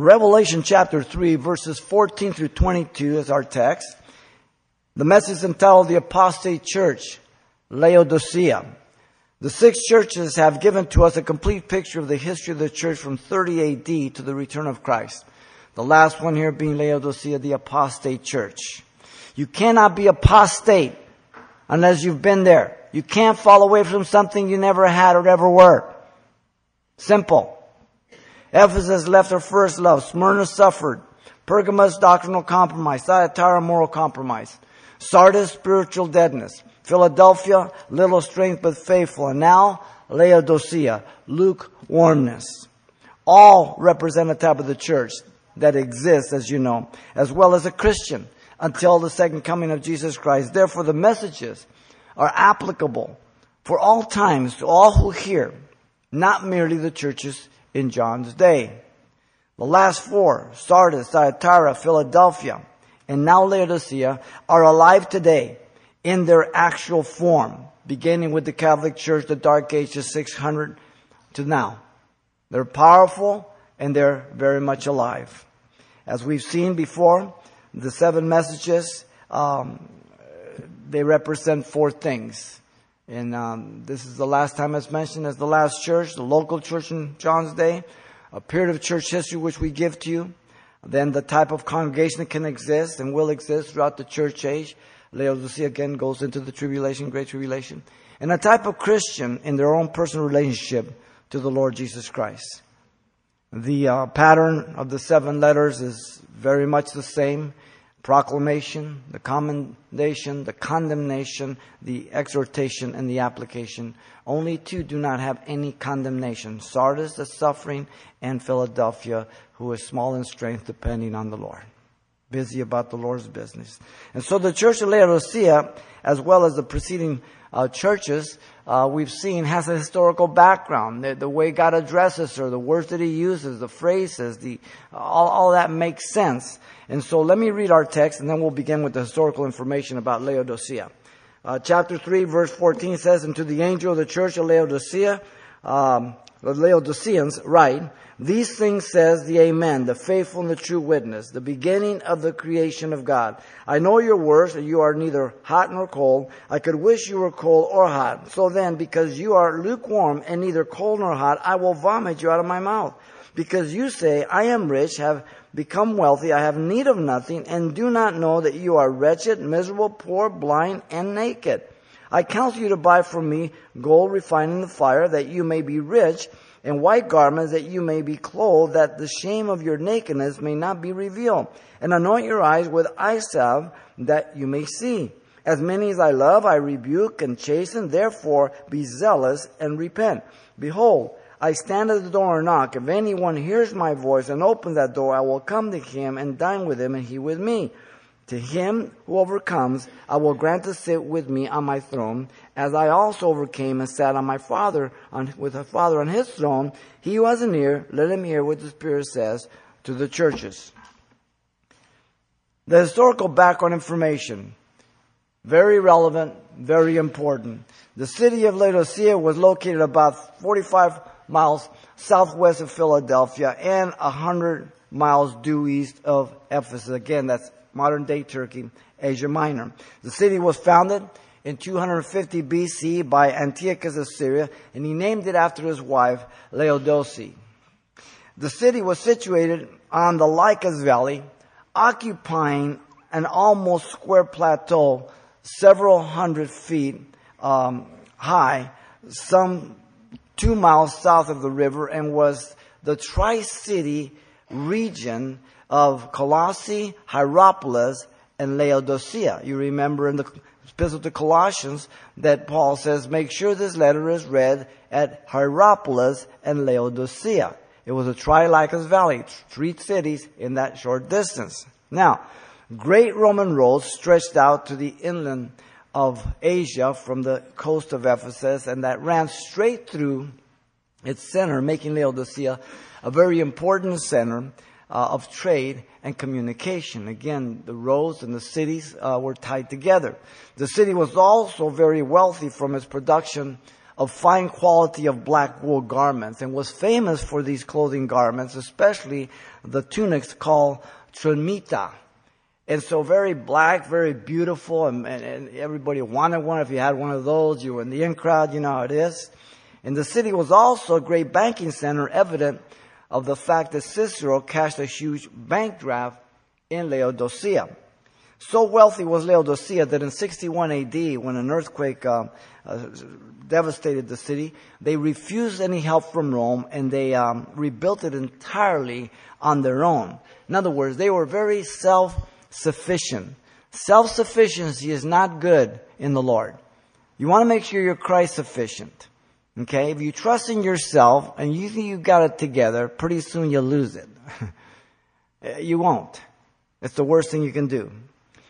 Revelation chapter 3 verses 14 through 22 is our text. The message entitled The Apostate Church, Laodicea. The six churches have given to us a complete picture of the history of the church from 30 AD to the return of Christ. The last one here being Laodicea, the apostate church. You cannot be apostate unless you've been there. You can't fall away from something you never had or ever were. Simple. Ephesus left her first love. Smyrna suffered. Pergamos, doctrinal compromise. Thyatira, moral compromise. Sardis, spiritual deadness. Philadelphia, little strength but faithful. And now, Laodicea, lukewarmness. All represent a type of the church that exists, as you know, as well as a Christian until the second coming of Jesus Christ. Therefore, the messages are applicable for all times to all who hear, not merely the churches in John's day. The last four, Sardis, Thyatira, Philadelphia, and now Laodicea, are alive today in their actual form, beginning with the Catholic Church, the Dark Ages 600 to now. They're powerful and they're very much alive. As we've seen before, the seven messages, um, they represent four things. And um, this is the last time it's mentioned as the last church, the local church in John's day, a period of church history which we give to you. Then the type of congregation that can exist and will exist throughout the church age. Laodicea again goes into the tribulation, great tribulation. And a type of Christian in their own personal relationship to the Lord Jesus Christ. The uh, pattern of the seven letters is very much the same proclamation, the commendation, the condemnation, the exhortation, and the application. Only two do not have any condemnation Sardis, the suffering, and Philadelphia, who is small in strength, depending on the Lord. Busy about the Lord's business. And so the church of Laodicea, as well as the preceding uh, churches, uh, we've seen has a historical background. The, the, way God addresses her, the words that He uses, the phrases, the all, all that makes sense. And so let me read our text, and then we'll begin with the historical information about Laodicea. Uh, chapter three, verse fourteen says, "And to the angel of the church of Laodicea, um, the Laodiceans, write." These things says the Amen, the faithful and the true witness, the beginning of the creation of God. I know your works, that you are neither hot nor cold. I could wish you were cold or hot. So then, because you are lukewarm and neither cold nor hot, I will vomit you out of my mouth. Because you say, I am rich, have become wealthy, I have need of nothing, and do not know that you are wretched, miserable, poor, blind, and naked. I counsel you to buy from me gold refined in the fire, that you may be rich, and white garments that you may be clothed, that the shame of your nakedness may not be revealed. And anoint your eyes with eye salve, that you may see. As many as I love, I rebuke and chasten. Therefore, be zealous and repent. Behold, I stand at the door and knock. If anyone hears my voice and opens that door, I will come to him and dine with him and he with me. To him who overcomes, I will grant to sit with me on my throne, as I also overcame and sat on my father on, with my father on his throne. He an ear, let him hear what the Spirit says to the churches. The historical background information, very relevant, very important. The city of Laodicea was located about 45 miles southwest of Philadelphia and 100 miles due east of Ephesus. Again, that's modern day Turkey, Asia Minor. The city was founded in 250 BC by Antiochus of Syria, and he named it after his wife, Laodice. The city was situated on the Lycus Valley, occupying an almost square plateau, several hundred feet um, high, some two miles south of the river, and was the Tri City region of Colossae, Hierapolis, and Laodicea. You remember in the Epistle to Colossians that Paul says, make sure this letter is read at Hierapolis and Laodicea. It was a Tri-Lycus Valley, three cities in that short distance. Now, great Roman roads stretched out to the inland of Asia from the coast of Ephesus and that ran straight through its center, making Laodicea a very important center uh, of trade and communication. Again, the roads and the cities uh, were tied together. The city was also very wealthy from its production of fine quality of black wool garments and was famous for these clothing garments, especially the tunics called trimita. And so very black, very beautiful, and, and, and, everybody wanted one. If you had one of those, you were in the in crowd, you know how it is. And the city was also a great banking center, evident of the fact that Cicero cashed a huge bank draft in Laodicea. So wealthy was Laodicea that in 61 AD, when an earthquake uh, uh, devastated the city, they refused any help from Rome and they um, rebuilt it entirely on their own. In other words, they were very self-sufficient. Self-sufficiency is not good in the Lord. You want to make sure you're Christ sufficient. Okay? If you trust in yourself and you think you've got it together, pretty soon you'll lose it. you won't. It's the worst thing you can do.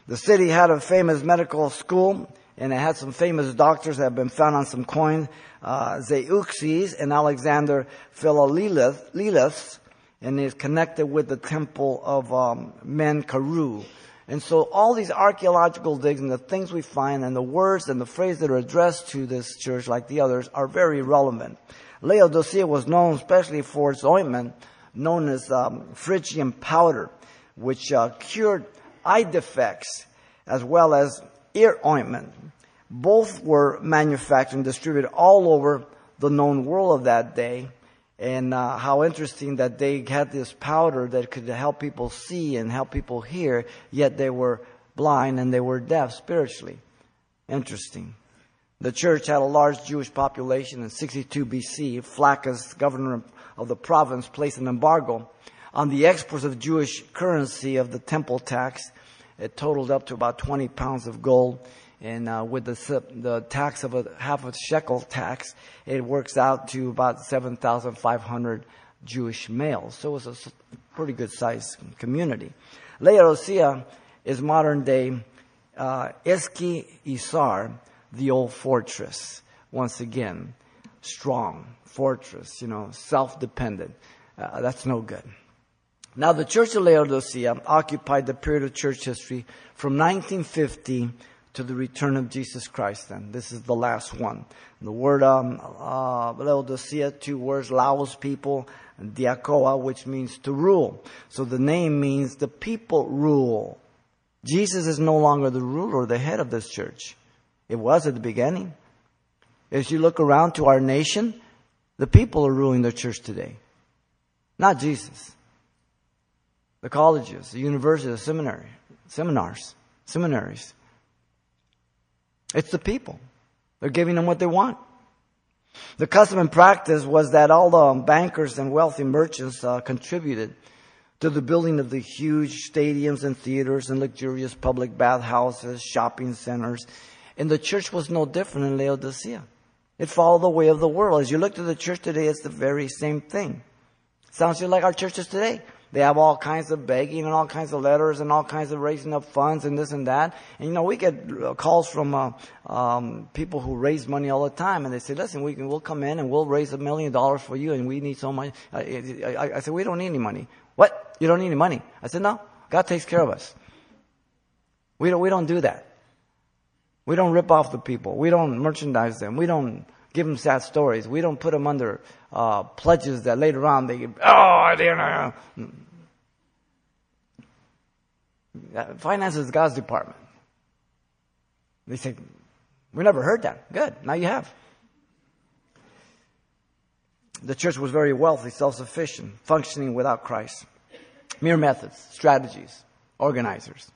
The city had a famous medical school, and it had some famous doctors that have been found on some coins, uh, Zeuxis and Alexander Philolaus, and is connected with the temple of um, Menkaru. And so all these archaeological digs and the things we find and the words and the phrases that are addressed to this church, like the others, are very relevant. Laodicea was known especially for its ointment, known as um, Phrygian powder, which uh, cured eye defects as well as ear ointment. Both were manufactured and distributed all over the known world of that day. And uh, how interesting that they had this powder that could help people see and help people hear, yet they were blind and they were deaf spiritually. Interesting. The church had a large Jewish population in 62 BC. Flaccus, governor of the province, placed an embargo on the exports of Jewish currency of the temple tax it totaled up to about 20 pounds of gold. And uh, with the, the tax of a half a shekel tax, it works out to about 7,500 Jewish males. So it's a pretty good sized community. Laodicea is modern day uh, Eski Isar, the old fortress. Once again, strong fortress, you know, self dependent. Uh, that's no good. Now, the Church of Laodicea occupied the period of church history from 1950 to the return of Jesus Christ. Then this is the last one. The word um, uh, Laodicea, two words, Laos people, diakoa, which means to rule. So the name means the people rule. Jesus is no longer the ruler, the head of this church. It was at the beginning. As you look around to our nation, the people are ruling the church today, not Jesus the colleges, the universities, the seminary, seminars, seminaries. It's the people. They're giving them what they want. The custom and practice was that all the bankers and wealthy merchants uh, contributed to the building of the huge stadiums and theaters and luxurious public bathhouses, shopping centers. And the church was no different in Laodicea. It followed the way of the world. As you look to the church today, it's the very same thing. Sounds just like our churches today. They have all kinds of begging and all kinds of letters and all kinds of raising up funds and this and that. And you know, we get calls from uh, um, people who raise money all the time, and they say, "Listen, we can we'll come in and we'll raise a million dollars for you, and we need so much." I, I, I said, "We don't need any money." What? You don't need any money? I said, "No, God takes care of us. We don't we don't do that. We don't rip off the people. We don't merchandise them. We don't." Give them sad stories. We don't put them under uh, pledges that later on they oh, they don't know. Finance is God's department. They say, we never heard that. Good. Now you have. The church was very wealthy, self-sufficient, functioning without Christ. Mere methods, strategies, organizers.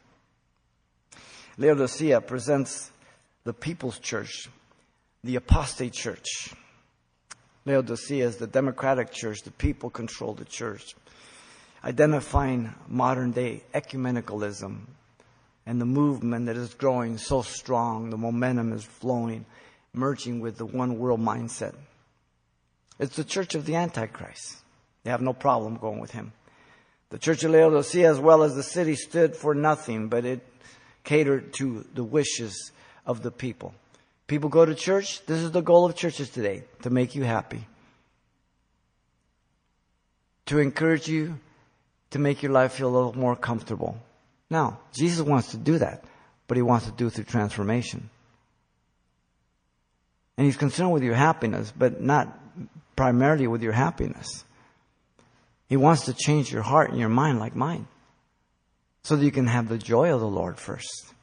Laodicea presents the people's church the apostate church. Laodicea is the democratic church. The people control the church. Identifying modern day ecumenicalism and the movement that is growing so strong, the momentum is flowing, merging with the one world mindset. It's the church of the Antichrist. They have no problem going with him. The church of Laodicea, as well as the city, stood for nothing, but it catered to the wishes of the people. People go to church. This is the goal of churches today to make you happy, to encourage you, to make your life feel a little more comfortable. Now, Jesus wants to do that, but he wants to do it through transformation. And He's concerned with your happiness, but not primarily with your happiness. He wants to change your heart and your mind like mine so that you can have the joy of the Lord first.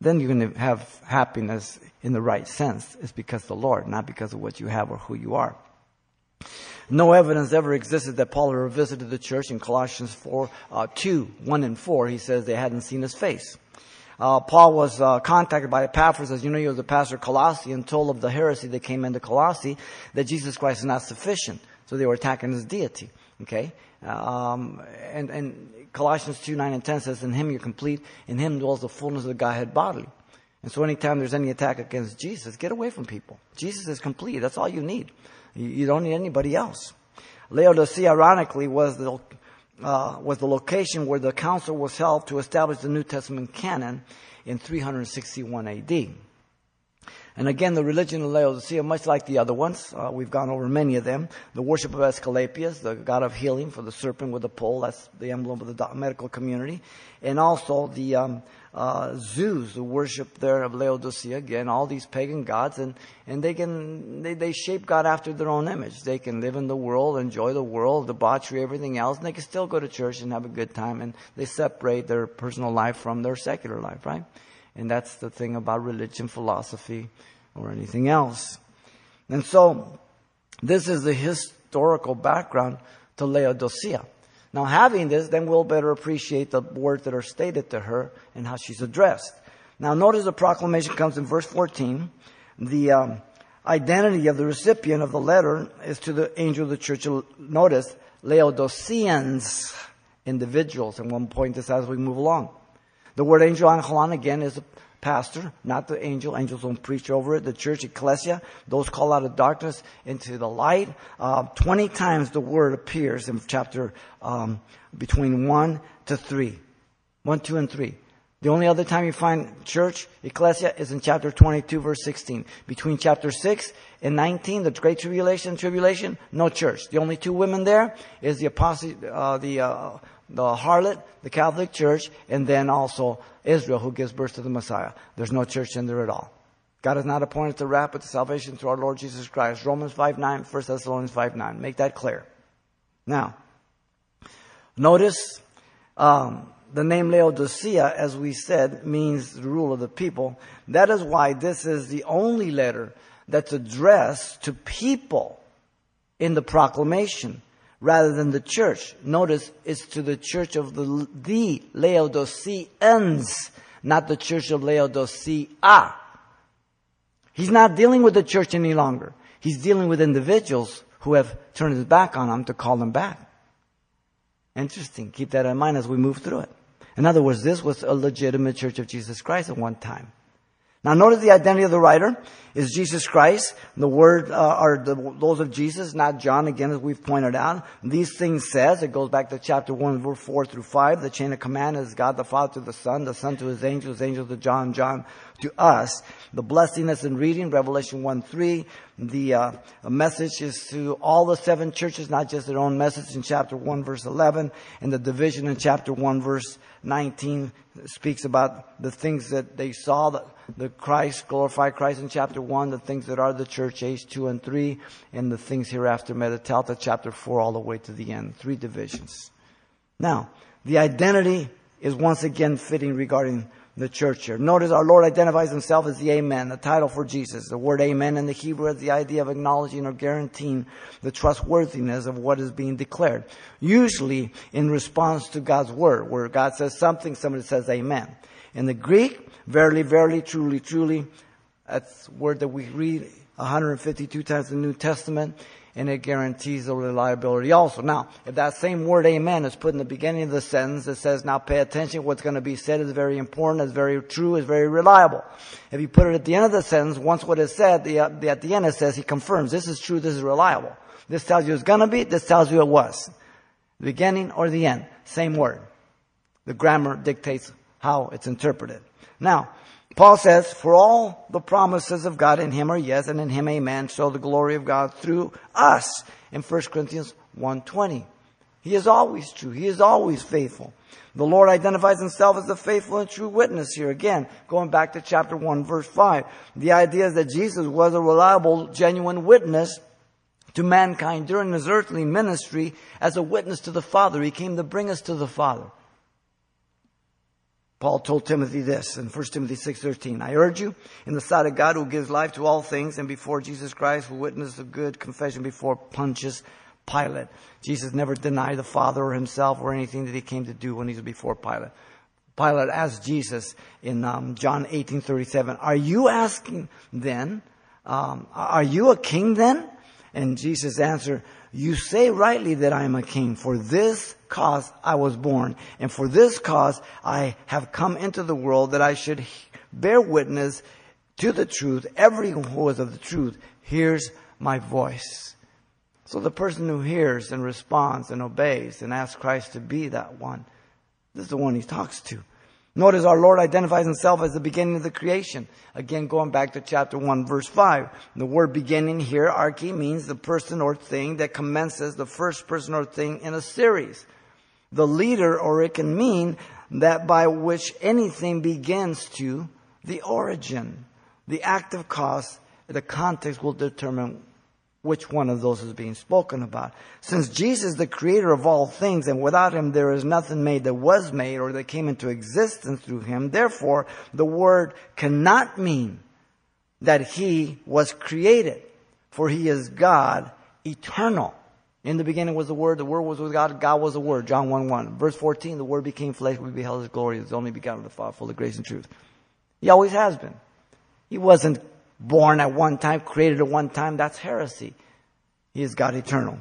Then you can have happiness in the right sense. It's because the Lord, not because of what you have or who you are. No evidence ever existed that Paul ever visited the church in Colossians 4, uh, 2, 1 and 4. He says they hadn't seen his face. Uh, Paul was uh, contacted by Epaphras, as you know, he was the pastor of Colossae, and told of the heresy that came into Colossae that Jesus Christ is not sufficient. So they were attacking his deity. Okay, um, and and Colossians two nine and ten says, "In Him you're complete. In Him dwells the fullness of the Godhead bodily." And so, anytime there's any attack against Jesus, get away from people. Jesus is complete. That's all you need. You, you don't need anybody else. Laodicea, ironically, was the uh, was the location where the council was held to establish the New Testament canon in 361 AD. And again, the religion of Laodicea, much like the other ones, uh, we've gone over many of them. The worship of Asclepius, the god of healing for the serpent with the pole, that's the emblem of the medical community. And also the um, uh, Zeus, the worship there of Laodicea, again, all these pagan gods, and, and they can, they, they shape God after their own image. They can live in the world, enjoy the world, debauchery, everything else, and they can still go to church and have a good time, and they separate their personal life from their secular life, right? And that's the thing about religion, philosophy, or anything else. And so, this is the historical background to Laodicea. Now, having this, then we'll better appreciate the words that are stated to her and how she's addressed. Now, notice the proclamation comes in verse 14. The um, identity of the recipient of the letter is to the angel of the church. Notice, Laodiceans, individuals, and we'll point this out as we move along. The word angel angelos again is a pastor, not the angel. Angels don't preach over it. The church, ecclesia, those called out of darkness into the light. Uh, Twenty times the word appears in chapter um, between one to three, one, two, and three. The only other time you find church, ecclesia, is in chapter 22, verse 16. Between chapter 6 and 19, the Great Tribulation, Tribulation, no church. The only two women there is the apostle, uh, the, uh, the harlot, the Catholic Church, and then also Israel who gives birth to the Messiah. There's no church in there at all. God has not appointed the wrath but the salvation through our Lord Jesus Christ. Romans 5 9, 1 Thessalonians 5 9. Make that clear. Now, notice um, the name Laodicea, as we said, means the rule of the people. That is why this is the only letter that's addressed to people in the proclamation rather than the church. Notice it's to the church of the, the Laodiceans, not the church of Laodicea. He's not dealing with the church any longer. He's dealing with individuals who have turned his back on him to call them back. Interesting. Keep that in mind as we move through it. In other words, this was a legitimate church of Jesus Christ at one time. Now notice the identity of the writer is Jesus Christ. The word uh, are the, those of Jesus, not John. Again, as we've pointed out, these things says it goes back to chapter one, verse four through five. The chain of command is God the Father to the Son, the Son to His angels, angels to John, John to us. The blessing that's in reading Revelation one three. The uh, message is to all the seven churches, not just their own message in chapter one, verse eleven, and the division in chapter one, verse nineteen speaks about the things that they saw that the Christ, glorified Christ in chapter 1, the things that are the church age 2 and 3, and the things hereafter meta tauta chapter 4 all the way to the end. Three divisions. Now, the identity is once again fitting regarding the church here. Notice our Lord identifies himself as the Amen, the title for Jesus. The word Amen in the Hebrew has the idea of acknowledging or guaranteeing the trustworthiness of what is being declared. Usually in response to God's word, where God says something, somebody says Amen. In the Greek, verily, verily, truly, truly, that's a word that we read 152 times in the New Testament, and it guarantees the reliability also. Now, if that same word amen is put in the beginning of the sentence, it says, now pay attention, what's going to be said is very important, is very true, is very reliable. If you put it at the end of the sentence, once what is said, the, uh, the, at the end it says, he confirms, this is true, this is reliable. This tells you it's going to be, this tells you it was. The beginning or the end, same word. The grammar dictates how it's interpreted. Now, Paul says, for all the promises of God in him are yes, and in him amen, so the glory of God through us in 1 Corinthians 1.20. He is always true. He is always faithful. The Lord identifies himself as the faithful and true witness here. Again, going back to chapter 1 verse 5. The idea is that Jesus was a reliable, genuine witness to mankind during his earthly ministry as a witness to the Father. He came to bring us to the Father. Paul told Timothy this in 1 Timothy 6:13, I urge you in the sight of God who gives life to all things and before Jesus Christ who witnessed the good confession before Pontius Pilate. Jesus never denied the Father or himself or anything that he came to do when he was before Pilate. Pilate asked Jesus in um, John 18:37, "Are you asking then? Um, are you a king then?" And Jesus answered, You say rightly that I am a king. For this cause I was born, and for this cause I have come into the world that I should bear witness to the truth. Everyone who is of the truth hears my voice. So the person who hears and responds and obeys and asks Christ to be that one, this is the one he talks to. Notice our Lord identifies himself as the beginning of the creation. Again, going back to chapter 1 verse 5. The word beginning here, arche, means the person or thing that commences the first person or thing in a series. The leader, or it can mean that by which anything begins to the origin. The active cause, the context will determine which one of those is being spoken about. Since Jesus is the creator of all things, and without him there is nothing made that was made or that came into existence through him, therefore the word cannot mean that he was created, for he is God eternal. In the beginning was the Word, the Word was with God, God was the Word, John 1 1. Verse 14, the Word became flesh, we beheld His glory, His only begotten of the Father, full of grace and truth. He always has been. He wasn't born at one time, created at one time, that's heresy. He is God eternal.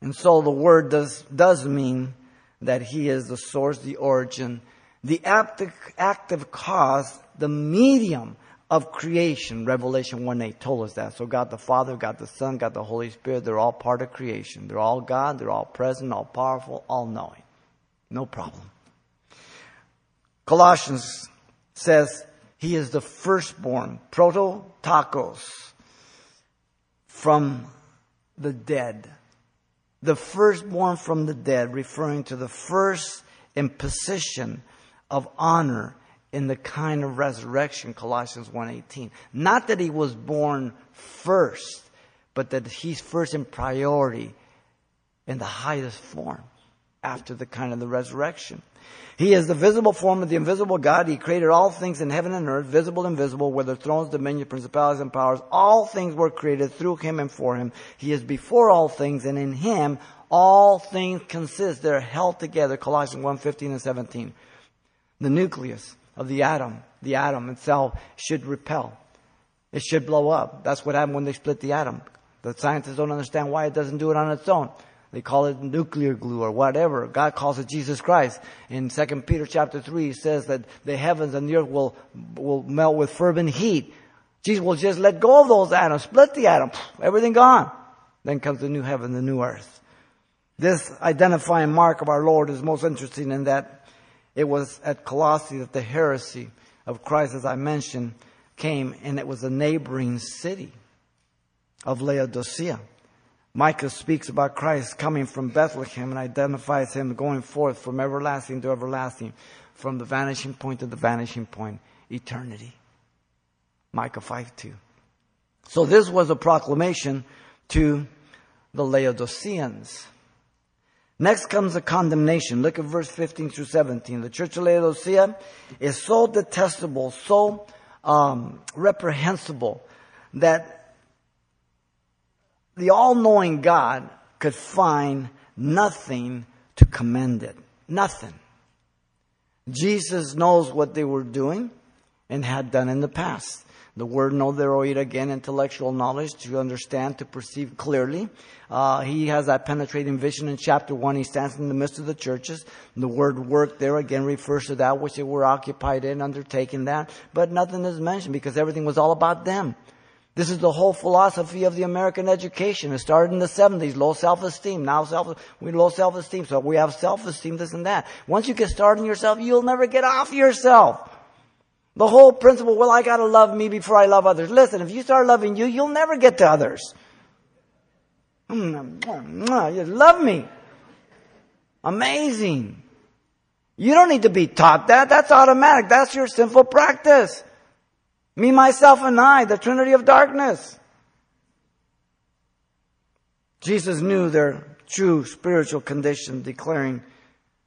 And so the word does, does mean that He is the source, the origin, the active, active cause, the medium of creation. Revelation 1 8 told us that. So God the Father, God the Son, God the Holy Spirit, they're all part of creation. They're all God, they're all present, all powerful, all knowing. No problem. Colossians says he is the firstborn, prototokos, from the dead. The firstborn from the dead, referring to the first imposition of honor in the kind of resurrection, Colossians 1.18. Not that he was born first, but that he's first in priority in the highest form after the kind of the resurrection. He is the visible form of the invisible God. He created all things in heaven and earth, visible and invisible, whether thrones, dominions, principalities, and powers. All things were created through him and for him. He is before all things, and in him all things consist. They're held together. Colossians 1, 15 and 17. The nucleus of the atom, the atom itself should repel. It should blow up. That's what happened when they split the atom. The scientists don't understand why it doesn't do it on its own. They call it nuclear glue or whatever. God calls it Jesus Christ. In 2 Peter chapter 3, he says that the heavens and the earth will, will melt with fervent heat. Jesus will just let go of those atoms, split the atom, everything gone. Then comes the new heaven, the new earth. This identifying mark of our Lord is most interesting in that it was at Colossae that the heresy of Christ, as I mentioned, came, and it was a neighboring city of Laodicea. Micah speaks about Christ coming from Bethlehem and identifies him going forth from everlasting to everlasting, from the vanishing point to the vanishing point, eternity. Micah 5 2. So this was a proclamation to the Laodiceans. Next comes the condemnation. Look at verse 15 through 17. The church of Laodicea is so detestable, so um, reprehensible that the all knowing God could find nothing to commend it. Nothing. Jesus knows what they were doing and had done in the past. The word know theroid again, intellectual knowledge to understand, to perceive clearly. Uh, he has that penetrating vision in chapter one. He stands in the midst of the churches. The word work there again refers to that which they were occupied in, undertaking that. But nothing is mentioned because everything was all about them. This is the whole philosophy of the American education. It started in the 70s, low self-esteem. Now self, we low self-esteem. So we have self-esteem, this and that. Once you get started in yourself, you'll never get off yourself. The whole principle, well, I gotta love me before I love others. Listen, if you start loving you, you'll never get to others. You love me. Amazing. You don't need to be taught that. That's automatic. That's your sinful practice. Me, myself, and I, the Trinity of darkness. Jesus knew their true spiritual condition, declaring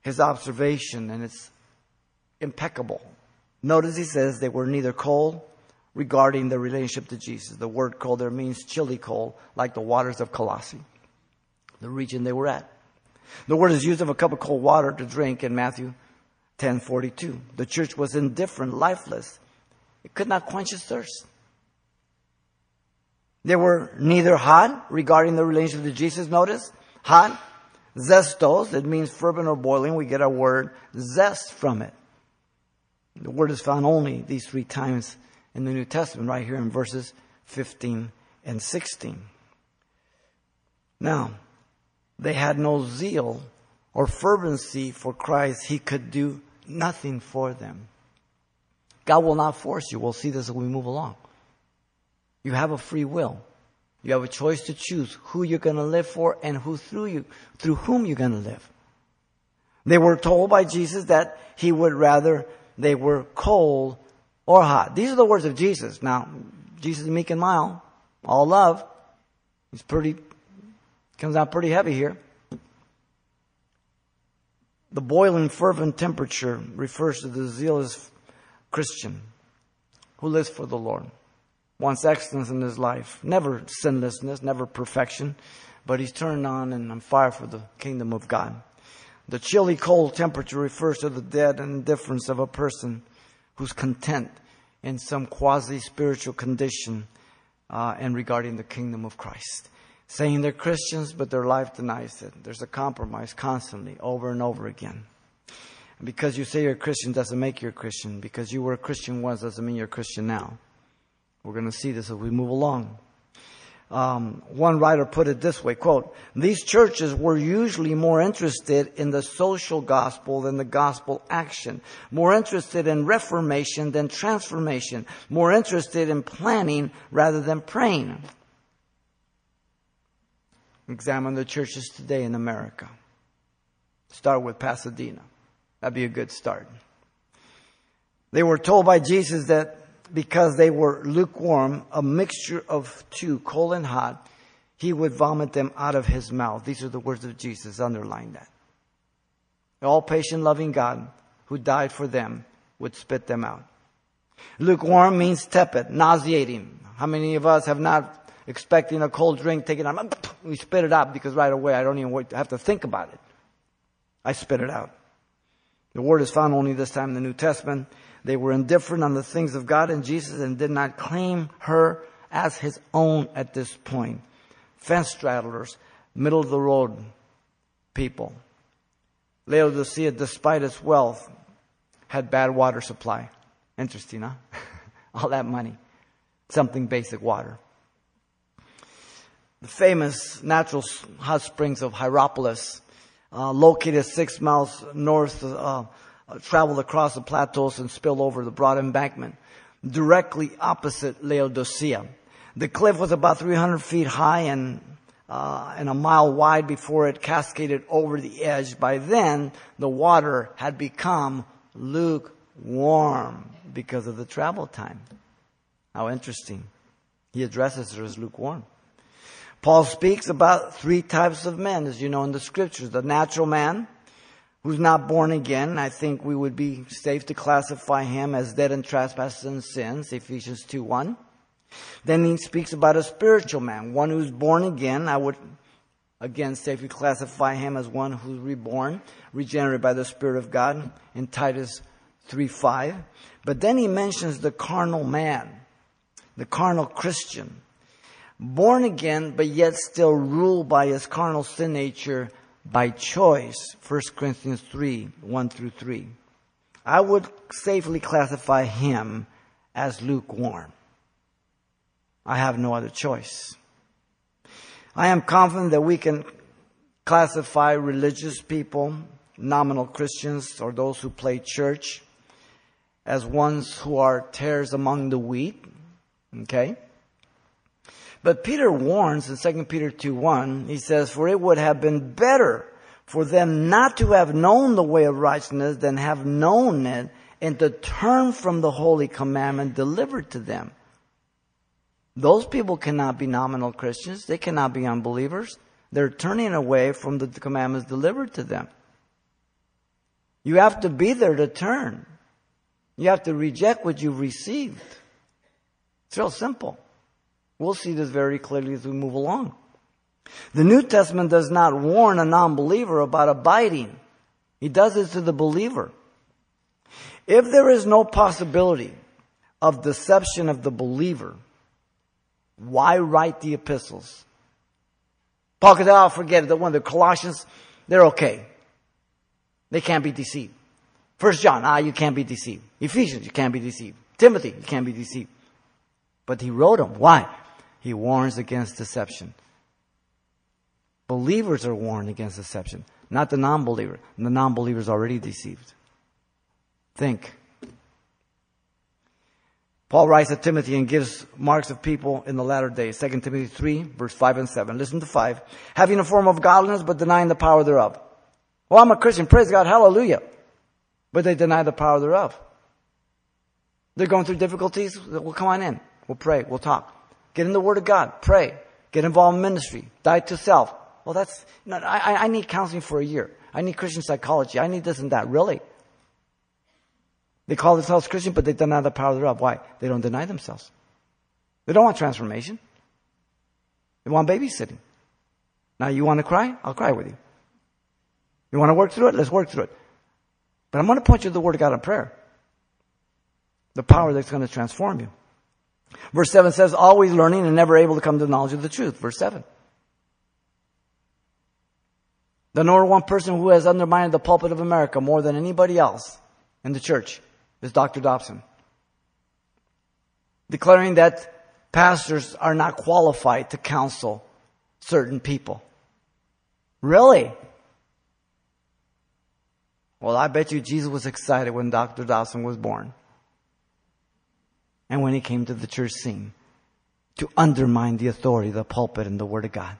his observation, and it's impeccable. Notice he says they were neither cold regarding their relationship to Jesus. The word cold there means chilly cold, like the waters of Colossae, the region they were at. The word is used of a cup of cold water to drink in Matthew 10:42. The church was indifferent, lifeless. It could not quench his thirst. They were neither hot regarding the relationship to Jesus. Notice hot, zestos. It means fervent or boiling. We get our word zest from it. The word is found only these three times in the New Testament, right here in verses 15 and 16. Now, they had no zeal or fervency for Christ. He could do nothing for them. God will not force you. We'll see this as we move along. You have a free will. You have a choice to choose who you're going to live for and who through you, through whom you're going to live. They were told by Jesus that he would rather they were cold or hot. These are the words of Jesus. Now, Jesus is meek and mild, all love. He's pretty, comes out pretty heavy here. The boiling fervent temperature refers to the zealous Christian who lives for the Lord, wants excellence in his life, never sinlessness, never perfection, but he's turned on and on fire for the kingdom of God. The chilly cold temperature refers to the dead indifference of a person who's content in some quasi spiritual condition uh, and regarding the kingdom of Christ. Saying they're Christians, but their life denies it. There's a compromise constantly, over and over again. Because you say you're a Christian doesn't make you a Christian. Because you were a Christian once doesn't mean you're a Christian now. We're going to see this as we move along. Um, one writer put it this way, quote, these churches were usually more interested in the social gospel than the gospel action, more interested in reformation than transformation, more interested in planning rather than praying. Examine the churches today in America. Start with Pasadena. That'd be a good start. They were told by Jesus that because they were lukewarm, a mixture of two, cold and hot, he would vomit them out of his mouth. These are the words of Jesus. Underline that. The All patient, loving God who died for them would spit them out. Lukewarm means tepid, nauseating. How many of us have not expecting a cold drink, taking it we spit it out because right away I don't even have to think about it. I spit it out. The word is found only this time in the New Testament. They were indifferent on the things of God and Jesus and did not claim her as his own at this point. Fence straddlers, middle of the road people. Laodicea, despite its wealth, had bad water supply. Interesting, huh? All that money. Something basic water. The famous natural hot springs of Hierapolis, uh, located six miles north uh, traveled across the plateaus and spilled over the broad embankment directly opposite Laodicea. The cliff was about 300 feet high and uh, and a mile wide before it cascaded over the edge. By then, the water had become lukewarm because of the travel time. How interesting. He addresses her as lukewarm. Paul speaks about three types of men, as you know in the scriptures. The natural man, who's not born again, I think we would be safe to classify him as dead in trespasses and sins, Ephesians 2 1. Then he speaks about a spiritual man, one who's born again. I would again safely classify him as one who's reborn, regenerated by the Spirit of God in Titus 3 5. But then he mentions the carnal man, the carnal Christian, born again, but yet still ruled by his carnal sin nature by choice, 1 Corinthians 3, 1 through 3. I would safely classify him as lukewarm. I have no other choice. I am confident that we can classify religious people, nominal Christians, or those who play church, as ones who are tares among the wheat. Okay? But Peter warns in 2 Peter 2 1, he says, For it would have been better for them not to have known the way of righteousness than have known it and to turn from the holy commandment delivered to them. Those people cannot be nominal Christians. They cannot be unbelievers. They're turning away from the commandments delivered to them. You have to be there to turn. You have to reject what you've received. It's real simple. We'll see this very clearly as we move along. The New Testament does not warn a non-believer about abiding. He does it to the believer. If there is no possibility of deception of the believer, why write the epistles? Paul could, oh, forget it. The one, the Colossians, they're okay. They can't be deceived. First John, ah, you can't be deceived. Ephesians, you can't be deceived. Timothy, you can't be deceived. But he wrote them. Why? He warns against deception. Believers are warned against deception, not the non-believer. The non-believer is already deceived. Think. Paul writes to Timothy and gives marks of people in the latter days. 2 Timothy 3, verse 5 and 7. Listen to 5. Having a form of godliness, but denying the power thereof. Well, I'm a Christian. Praise God. Hallelujah. But they deny the power thereof. They're going through difficulties. Well, come on in. We'll pray. We'll talk. Get in the Word of God. Pray. Get involved in ministry. Die to self. Well, that's, not, I, I need counseling for a year. I need Christian psychology. I need this and that. Really? They call themselves Christian, but they deny the power thereof. Why? They don't deny themselves. They don't want transformation. They want babysitting. Now you want to cry? I'll cry with you. You want to work through it? Let's work through it. But I'm going to point you to the Word of God in prayer. The power that's going to transform you. Verse 7 says, always learning and never able to come to the knowledge of the truth. Verse 7. The number one person who has undermined the pulpit of America more than anybody else in the church is Dr. Dobson. Declaring that pastors are not qualified to counsel certain people. Really? Well, I bet you Jesus was excited when Dr. Dobson was born. And when he came to the church scene to undermine the authority of the pulpit and the Word of God.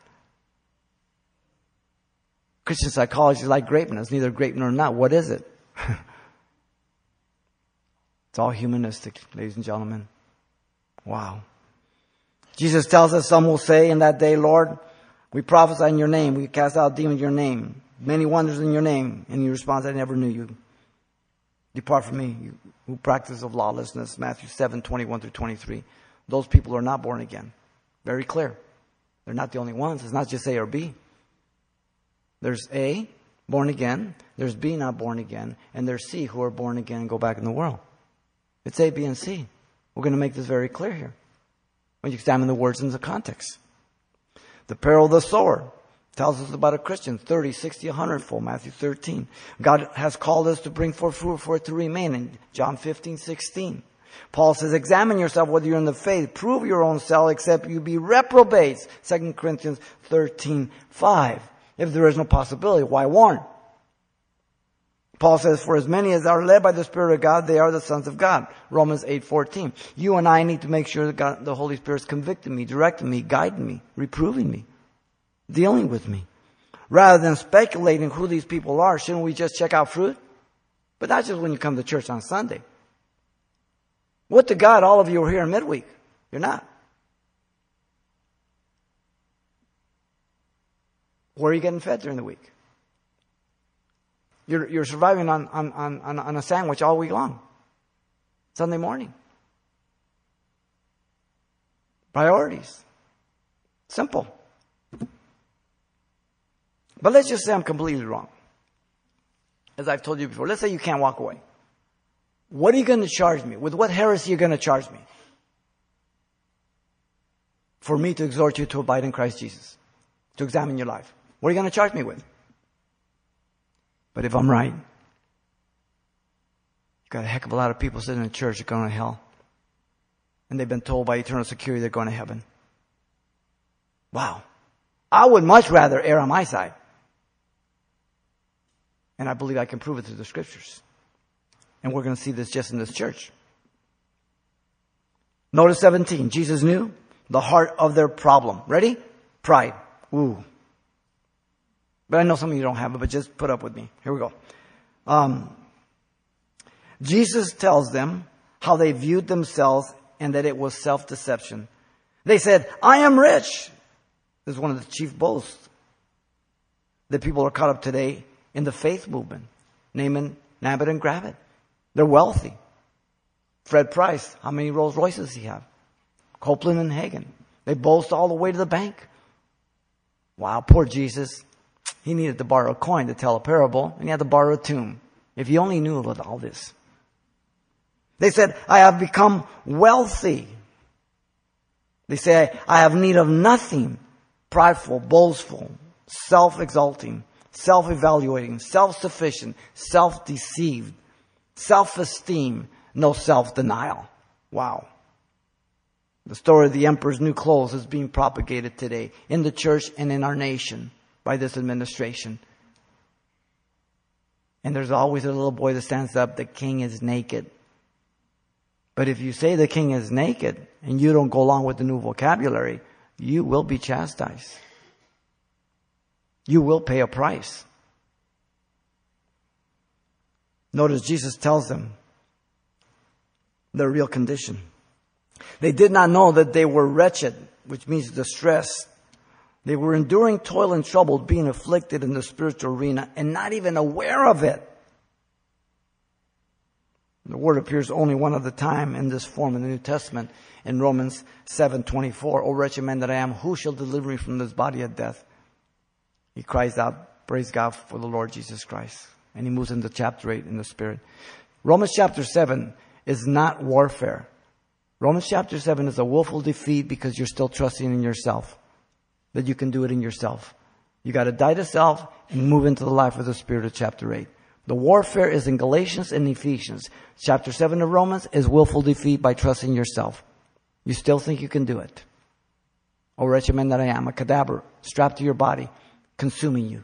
Christian psychology is like grape It's neither grape nor nut. What is it? It's all humanistic, ladies and gentlemen. Wow. Jesus tells us some will say in that day, Lord, we prophesy in your name, we cast out demons in your name, many wonders in your name. And he responds, I never knew you. Depart from me, you who practice of lawlessness. Matthew 7, 21 through 23. Those people are not born again. Very clear. They're not the only ones. It's not just A or B. There's A, born again. There's B, not born again. And there's C, who are born again and go back in the world. It's A, B, and C. We're going to make this very clear here when you examine the words in the context. The parable of the sower tells us about a Christian, 30, 60, 100 fold, Matthew 13. God has called us to bring forth fruit for it to remain in John 15, 16. Paul says, examine yourself whether you're in the faith. Prove your own self, except you be reprobates. 2 Corinthians 13, 5. If there is no possibility, why warn? Paul says, for as many as are led by the Spirit of God, they are the sons of God. Romans 8:14. You and I need to make sure that God, the Holy Spirit is convicting me, directing me, guiding me, reproving me, dealing with me. Rather than speculating who these people are, shouldn't we just check out fruit? But not just when you come to church on Sunday. What to God, all of you are here in midweek. You're not. Where are you getting fed during the week? You're, you're surviving on, on, on, on a sandwich all week long. Sunday morning. Priorities. Simple. But let's just say I'm completely wrong. As I've told you before, let's say you can't walk away. What are you going to charge me? With what heresy are you going to charge me? For me to exhort you to abide in Christ Jesus. To examine your life. What are you going to charge me with? But if I'm right, you've got a heck of a lot of people sitting in church that are going to hell. And they've been told by eternal security they're going to heaven. Wow. I would much rather err on my side. And I believe I can prove it through the scriptures. And we're going to see this just in this church. Notice 17. Jesus knew the heart of their problem. Ready? Pride. Ooh. But I know some of you don't have it, but just put up with me. Here we go. Um, Jesus tells them how they viewed themselves and that it was self-deception. They said, I am rich. This is one of the chief boasts that people are caught up today in the faith movement. Naaman, Nabbit and grab it. They're wealthy. Fred Price, how many Rolls Royces does he have? Copeland and Hagin. They boast all the way to the bank. Wow, poor Jesus. He needed to borrow a coin to tell a parable, and he had to borrow a tomb. If he only knew about all this. They said, I have become wealthy. They say, I have need of nothing. Prideful, boastful, self-exalting, self-evaluating, self-sufficient, self-deceived, self-esteem, no self-denial. Wow. The story of the emperor's new clothes is being propagated today in the church and in our nation by this administration. And there's always a little boy that stands up, the king is naked. But if you say the king is naked and you don't go along with the new vocabulary, you will be chastised. You will pay a price. Notice Jesus tells them their real condition. They did not know that they were wretched, which means distressed. They were enduring toil and trouble, being afflicted in the spiritual arena and not even aware of it. The word appears only one other time in this form in the New Testament in Romans 7:24. O wretched man that I am, who shall deliver me from this body of death? He cries out, praise God for the Lord Jesus Christ. And he moves into chapter 8 in the Spirit. Romans chapter 7 is not warfare. Romans chapter 7 is a willful defeat because you're still trusting in yourself. That you can do it in yourself. You gotta die to self and move into the life of the Spirit of chapter 8. The warfare is in Galatians and Ephesians. Chapter 7 of Romans is willful defeat by trusting yourself. You still think you can do it. O wretched man that I am, a cadaver strapped to your body consuming you.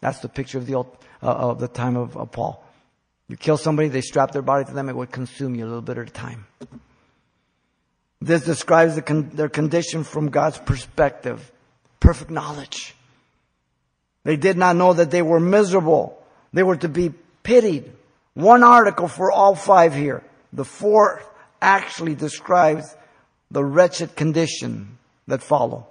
That's the picture of the old, uh, of the time of, of Paul. You kill somebody, they strap their body to them, it would consume you a little bit at a time. This describes the con- their condition from God's perspective. Perfect knowledge. They did not know that they were miserable. They were to be pitied. One article for all five here. The fourth actually describes the wretched condition that follow.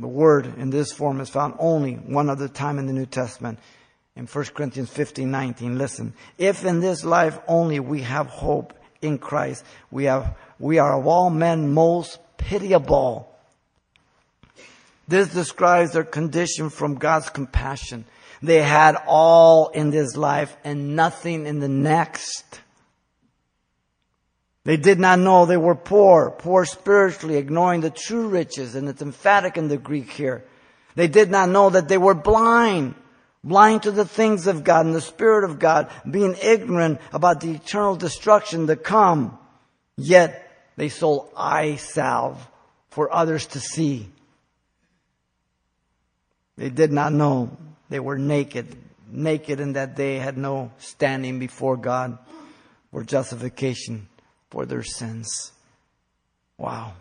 The word in this form is found only one other time in the New Testament in 1 Corinthians 15, 19. Listen, if in this life only we have hope in Christ, we have, we are of all men most pitiable. This describes their condition from God's compassion. They had all in this life and nothing in the next. They did not know they were poor, poor spiritually, ignoring the true riches, and it's emphatic in the Greek here. They did not know that they were blind, blind to the things of God and the Spirit of God, being ignorant about the eternal destruction to come. Yet they sold eye salve for others to see. They did not know they were naked, naked in that they had no standing before God or justification for their sins. Wow.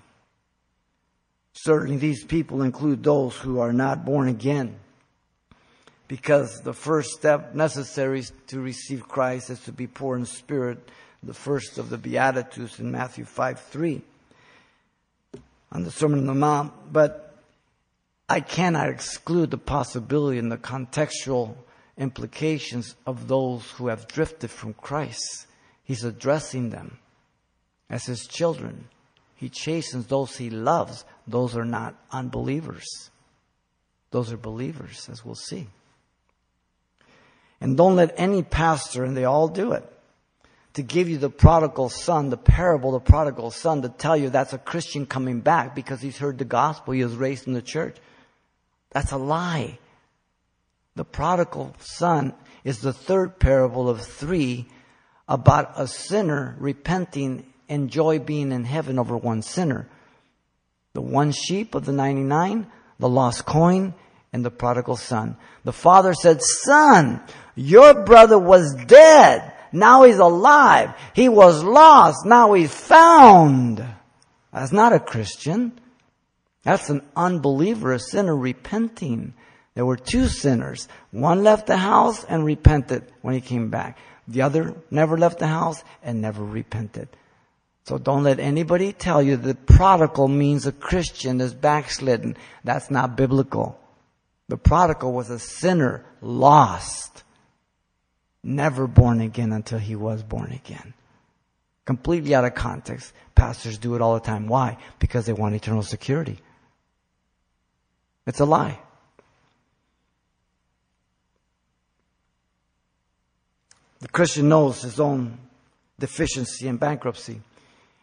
Certainly these people include those who are not born again. Because the first step necessary to receive Christ is to be poor in spirit, the first of the Beatitudes in Matthew 5 3 on the Sermon on the Mount. But I cannot exclude the possibility and the contextual implications of those who have drifted from Christ. He's addressing them as his children. He chastens those he loves. Those are not unbelievers. Those are believers, as we'll see. And don't let any pastor, and they all do it, to give you the prodigal son, the parable the prodigal son, to tell you that's a Christian coming back because he's heard the gospel, he was raised in the church. That's a lie. The prodigal son is the third parable of three about a sinner repenting enjoy being in heaven over one sinner. The one sheep of the 99, the lost coin, and the prodigal son. The father said, son, your brother was dead Now he's alive. He was lost. Now he's found. That's not a Christian. That's an unbeliever, a sinner repenting. There were two sinners. One left the house and repented when he came back. The other never left the house and never repented. So don't let anybody tell you that prodigal means a Christian is backslidden. That's not biblical. The prodigal was a sinner, lost, never born again until he was born again. Completely out of context. Pastors do it all the time. Why? Because they want eternal security. It's a lie. The Christian knows his own deficiency and bankruptcy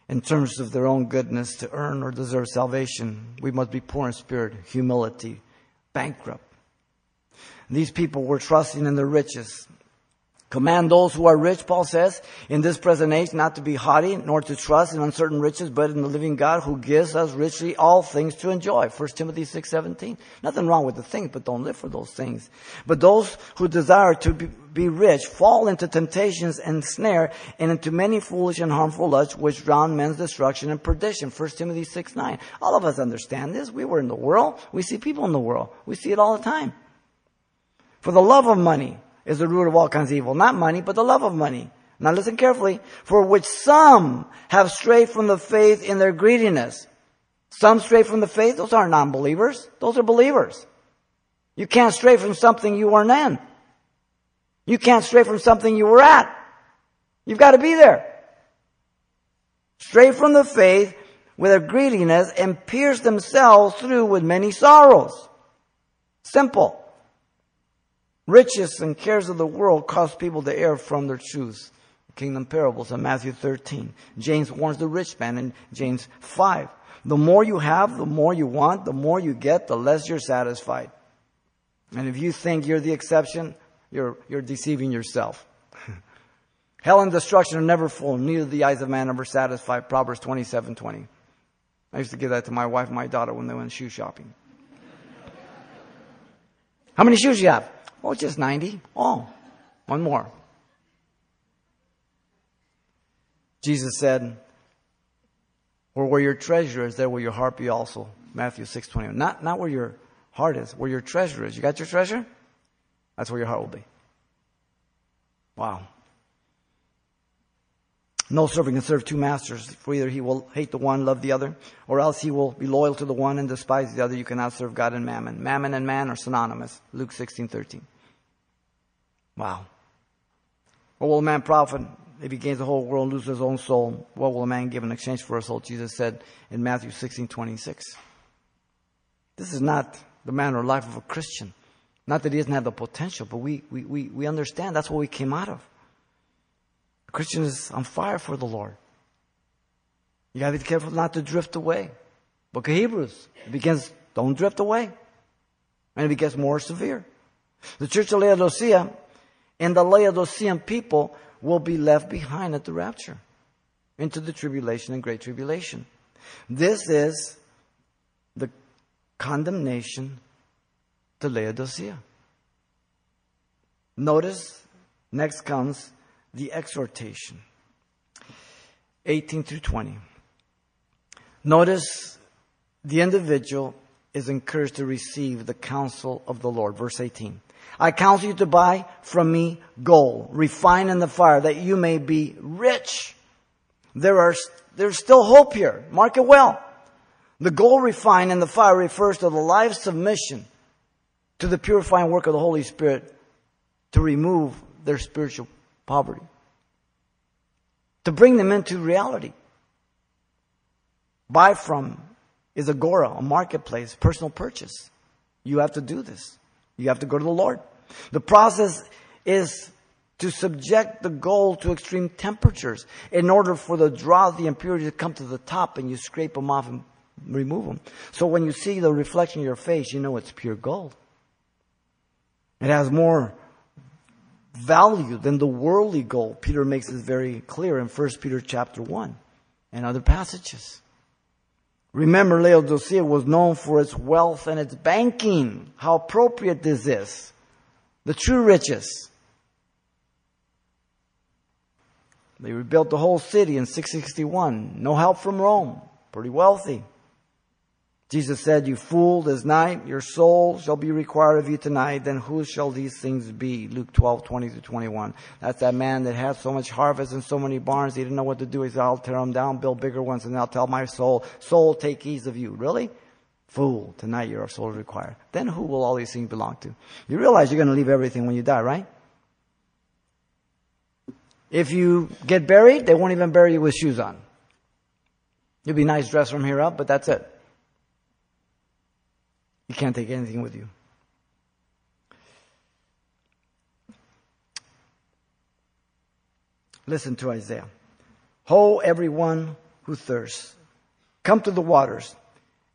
in terms of their own goodness to earn or deserve salvation. We must be poor in spirit, humility, bankrupt. These people were trusting in their riches. Command those who are rich, Paul says, in this present age not to be haughty, nor to trust in uncertain riches, but in the living God who gives us richly all things to enjoy. 1 Timothy 6, 17. Nothing wrong with the things, but don't live for those things. But those who desire to be, be rich fall into temptations and snare and into many foolish and harmful lusts which drown men's destruction and perdition. 1 Timothy 6, 9. All of us understand this. We were in the world. We see people in the world. We see it all the time. For the love of money is the root of all kinds of evil. Not money, but the love of money. Now listen carefully. For which some have strayed from the faith in their greediness. Some stray from the faith. Those aren't non-believers. Those are believers. You can't stray from something you weren't in. You can't stray from something you were at. You've got to be there. Stray from the faith with a greediness and pierce themselves through with many sorrows. Simple. Riches and cares of the world cause people to err from their truths. Kingdom parables in Matthew 13. James warns the rich man in James 5. The more you have, the more you want, the more you get, the less you're satisfied. And if you think you're the exception, you're, you're deceiving yourself. Hell and destruction are never full, neither the eyes of man ever satisfied. Proverbs 27, 20. I used to give that to my wife and my daughter when they went shoe shopping. How many shoes you have? Oh, just 90. Oh, one more. Jesus said, or where your treasure is, there will your heart be also. Matthew 6, 21. Not, not where your heart is, where your treasure is. You got your treasure? That's where your heart will be. Wow. No servant can serve two masters, for either he will hate the one, love the other, or else he will be loyal to the one and despise the other. You cannot serve God and mammon. Mammon and man are synonymous. Luke 16, 13. Wow. What will a man profit if he gains the whole world and loses his own soul? What will a man give in exchange for his soul? Jesus said in Matthew 16, 26. This is not the manner of life of a Christian. Not that he doesn't have the potential, but we, we, we, we understand that's what we came out of. A Christian is on fire for the Lord. You gotta be careful not to drift away. Book of Hebrews, it begins, don't drift away. And it gets more severe. The church of Laodicea and the Laodicean people will be left behind at the rapture into the tribulation and great tribulation. This is the condemnation to Laodicea. Notice, next comes the exhortation. 18 through 20. Notice the individual is encouraged to receive the counsel of the Lord. Verse 18. I counsel you to buy from me gold, refined in the fire, that you may be rich. There are, there's still hope here. Mark it well. The gold refined in the fire refers to the life submission to the purifying work of the Holy Spirit to remove their spiritual poverty, to bring them into reality. Buy from is agora, a marketplace, personal purchase. You have to do this. You have to go to the Lord. The process is to subject the gold to extreme temperatures in order for the dross, the impurity to come to the top and you scrape them off and remove them. So when you see the reflection of your face, you know it's pure gold. It has more value than the worldly gold. Peter makes this very clear in 1 Peter chapter 1 and other passages. Remember, Laodicea was known for its wealth and its banking. How appropriate is this is. The true riches. They rebuilt the whole city in 661. No help from Rome. Pretty wealthy. Jesus said, You fool, this night your soul shall be required of you tonight. Then who shall these things be? Luke 12, 20 to 21. That's that man that had so much harvest and so many barns, he didn't know what to do. He said, I'll tear them down, build bigger ones, and I'll tell my soul, soul, take ease of you. Really? Fool, tonight your soul is required. Then who will all these things belong to? You realize you're going to leave everything when you die, right? If you get buried, they won't even bury you with shoes on. You'll be nice dressed from here up, but that's it. You can't take anything with you. Listen to Isaiah. Ho, everyone who thirsts, come to the waters,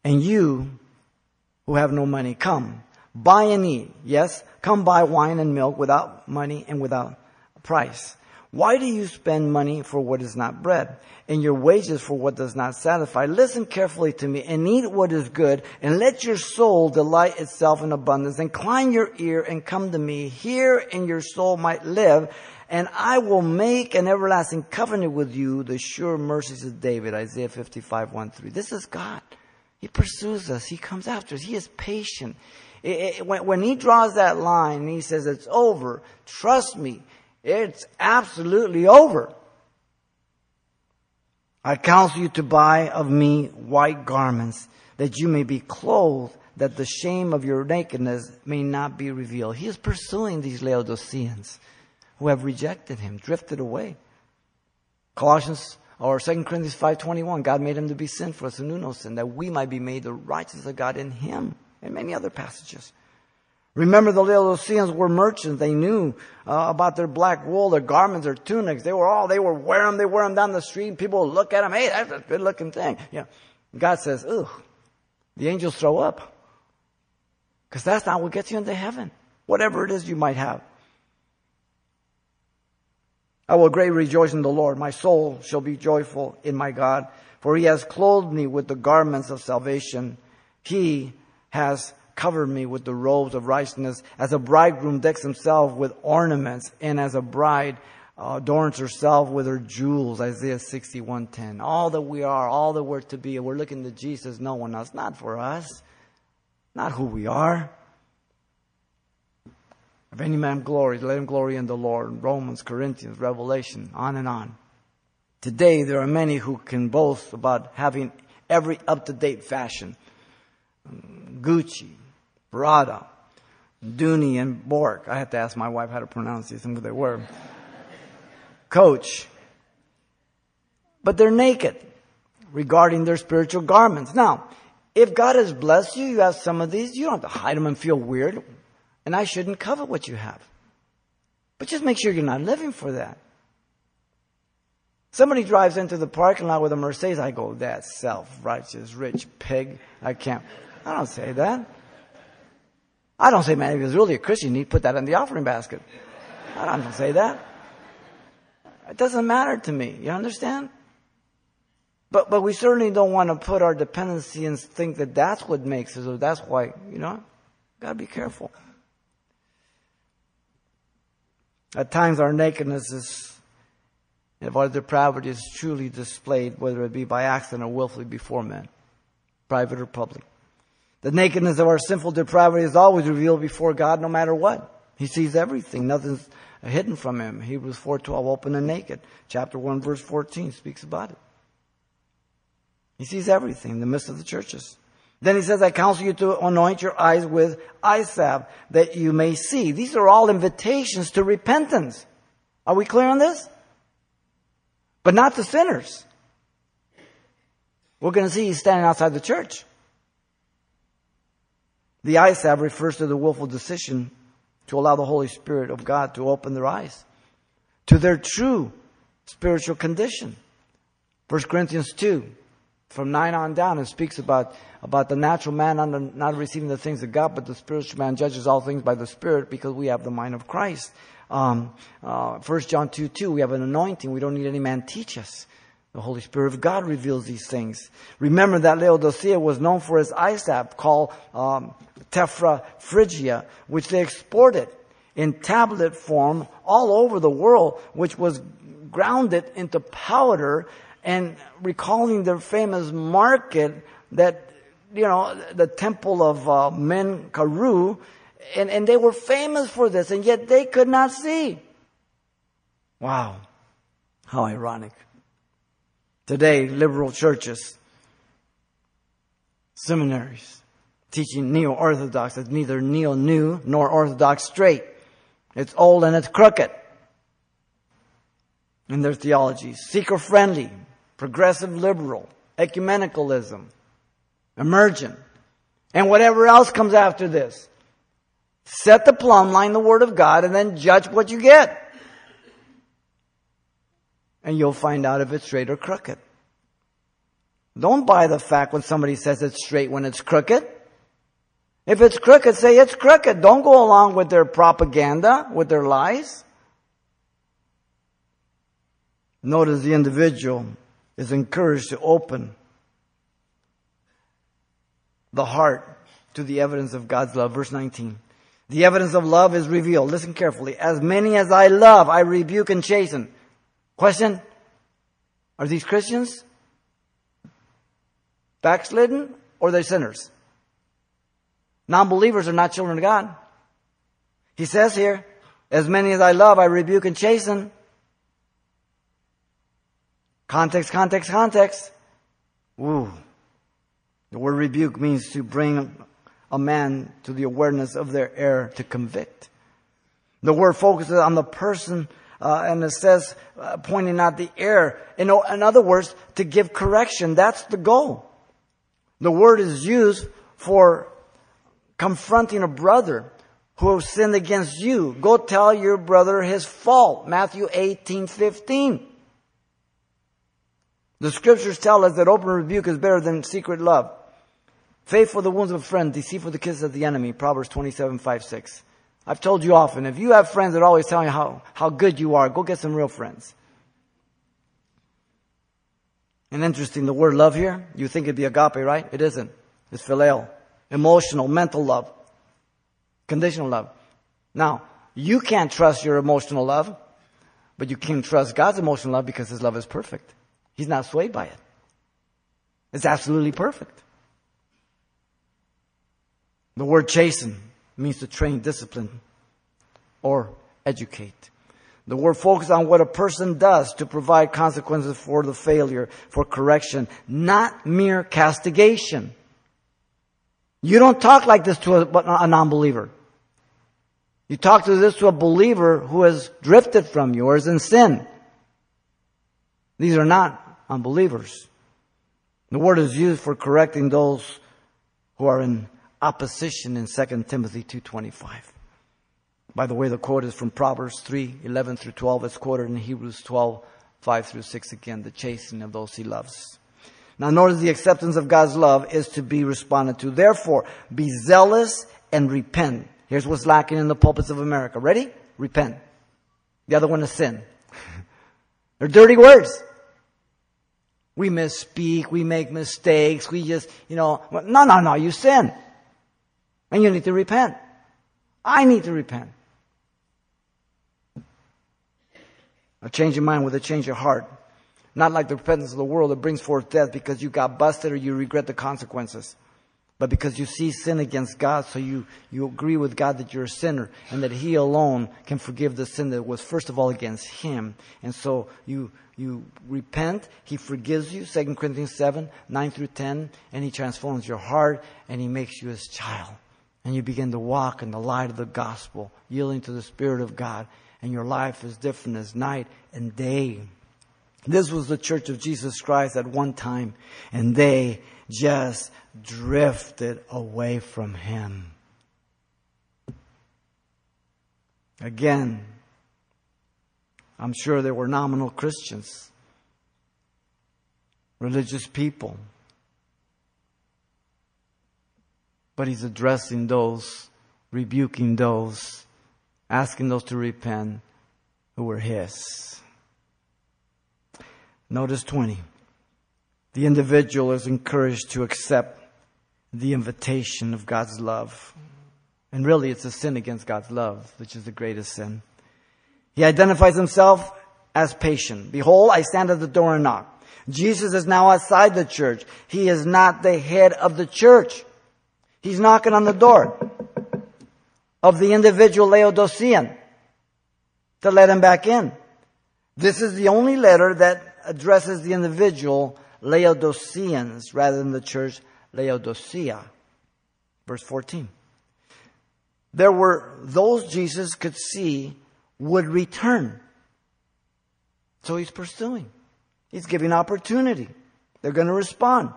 and you who have no money, come, buy and eat. Yes, come buy wine and milk without money and without price. Why do you spend money for what is not bread and your wages for what does not satisfy? Listen carefully to me and eat what is good and let your soul delight itself in abundance. Incline your ear and come to me. Hear and your soul might live and I will make an everlasting covenant with you, the sure mercies of David. Isaiah 55, 1 3. This is God. He pursues us. He comes after us. He is patient. It, it, when, when he draws that line and he says, it's over, trust me, it's absolutely over. I counsel you to buy of me white garments that you may be clothed that the shame of your nakedness may not be revealed. He is pursuing these Laodiceans who have rejected him, drifted away. Colossians or 2 Corinthians 5.21, God made him to be sin for us who knew no sin, that we might be made the righteousness of God in him, and many other passages. Remember the little Laodiceans were merchants. They knew uh, about their black wool, their garments, their tunics. They were all, they were wearing them. They wear them down the street. People would look at them. Hey, that's a good looking thing. Yeah. God says, ooh, the angels throw up. Cause that's not what gets you into heaven. Whatever it is you might have. I will greatly rejoice in the Lord. My soul shall be joyful in my God, for he has clothed me with the garments of salvation. He has covered me with the robes of righteousness, as a bridegroom decks himself with ornaments, and as a bride uh, adorns herself with her jewels. Isaiah 61:10. All that we are, all that we're to be, we're looking to Jesus, no one else, not for us, not who we are. If any man glories, let him glory in the Lord. Romans, Corinthians, Revelation, on and on. Today, there are many who can boast about having every up to date fashion. Gucci, Prada, Dooney, and Bourke. I had to ask my wife how to pronounce these and what they were. Coach. But they're naked regarding their spiritual garments. Now, if God has blessed you, you have some of these, you don't have to hide them and feel weird. And I shouldn't covet what you have. But just make sure you're not living for that. Somebody drives into the parking lot with a Mercedes. I go, that self-righteous, rich pig. I can't. I don't say that. I don't say, man, if he's really a Christian, he'd put that in the offering basket. I don't say that. It doesn't matter to me. You understand? But, but we certainly don't want to put our dependency and think that that's what makes us, or that's why, you know, gotta be careful. At times our nakedness is, if our depravity is truly displayed, whether it be by accident or willfully before men, private or public. The nakedness of our sinful depravity is always revealed before God no matter what. He sees everything. Nothing's hidden from him. Hebrews 4.12, open and naked. Chapter 1 verse 14 speaks about it. He sees everything in the midst of the churches. Then he says, I counsel you to anoint your eyes with eye salve that you may see. These are all invitations to repentance. Are we clear on this? But not to sinners. We're going to see he's standing outside the church. The salve refers to the willful decision to allow the Holy Spirit of God to open their eyes to their true spiritual condition. 1 Corinthians 2, from 9 on down, it speaks about, about the natural man not, not receiving the things of God, but the spiritual man judges all things by the Spirit because we have the mind of Christ. Um, uh, 1 John 2, 2, we have an anointing. We don't need any man teach us. The Holy Spirit of God reveals these things. Remember that Laodicea was known for its eye salve called um, Tephra Phrygia, which they exported in tablet form all over the world, which was grounded into powder and recalling their famous market that, you know, the temple of uh, Men Karou, and, and they were famous for this, and yet they could not see. Wow. How ironic. Today, liberal churches, seminaries, teaching neo-orthodox is neither neo-new nor orthodox straight. It's old and it's crooked in their theologies. Seeker-friendly, progressive liberal, ecumenicalism, emergent, and whatever else comes after this. Set the plumb line, the Word of God, and then judge what you get. And you'll find out if it's straight or crooked. Don't buy the fact when somebody says it's straight when it's crooked. If it's crooked, say it's crooked. Don't go along with their propaganda, with their lies. Notice the individual is encouraged to open the heart to the evidence of God's love. Verse 19. The evidence of love is revealed. Listen carefully. As many as I love, I rebuke and chasten. Question? Are these Christians? Backslidden? Or are they sinners? Non-believers are not children of God. He says here, as many as I love, I rebuke and chasten. Context, context, context. Ooh. The word rebuke means to bring a man to the awareness of their error, to convict. The word focuses on the person, uh, and it says, uh, pointing out the error. In, in other words, to give correction. That's the goal. The word is used for confronting a brother who has sinned against you. Go tell your brother his fault. Matthew 18, 15. The scriptures tell us that open rebuke is better than secret love. Faith for the wounds of a friend, deceit for the kisses of the enemy. Proverbs 27, 5, 6. I've told you often, if you have friends that always tell you how, how good you are, go get some real friends. And interesting, the word love here, you think it'd be agape, right? It isn't. It's phileo. Emotional, mental love. Conditional love. Now, you can't trust your emotional love, but you can trust God's emotional love because His love is perfect. He's not swayed by it. It's absolutely perfect. The word chasten means to train, discipline, or educate. The word focuses on what a person does to provide consequences for the failure, for correction, not mere castigation. You don't talk like this to a, a non-believer. You talk to this to a believer who has drifted from you or is in sin. These are not unbelievers. The word is used for correcting those who are in opposition in 2 Timothy 2.25. By the way, the quote is from Proverbs 3, 11 through 12. It's quoted in Hebrews 12, 5 through 6 again, the chastening of those he loves. Now notice the acceptance of God's love is to be responded to. Therefore, be zealous and repent. Here's what's lacking in the pulpits of America. Ready? Repent. The other one is sin. They're dirty words. We misspeak, we make mistakes, we just, you know, no, no, no, you sin. And you need to repent. I need to repent. A change of mind with a change of heart. Not like the repentance of the world that brings forth death because you got busted or you regret the consequences. But because you see sin against God, so you, you agree with God that you're a sinner and that He alone can forgive the sin that was first of all against Him. And so you, you repent, He forgives you, 2 Corinthians 7, 9 through 10, and He transforms your heart and He makes you His child. And you begin to walk in the light of the gospel, yielding to the Spirit of God, and your life is different as night and day. This was the church of Jesus Christ at one time, and they just drifted away from Him. Again, I'm sure there were nominal Christians, religious people. But he's addressing those, rebuking those, asking those to repent who were his. Notice 20. The individual is encouraged to accept the invitation of God's love. And really, it's a sin against God's love, which is the greatest sin. He identifies himself as patient. Behold, I stand at the door and knock. Jesus is now outside the church. He is not the head of the church. He's knocking on the door of the individual Laodicean to let him back in. This is the only letter that addresses the individual Laodiceans rather than the church Laodicea. Verse 14. There were those Jesus could see would return. So he's pursuing. He's giving opportunity. They're going to respond.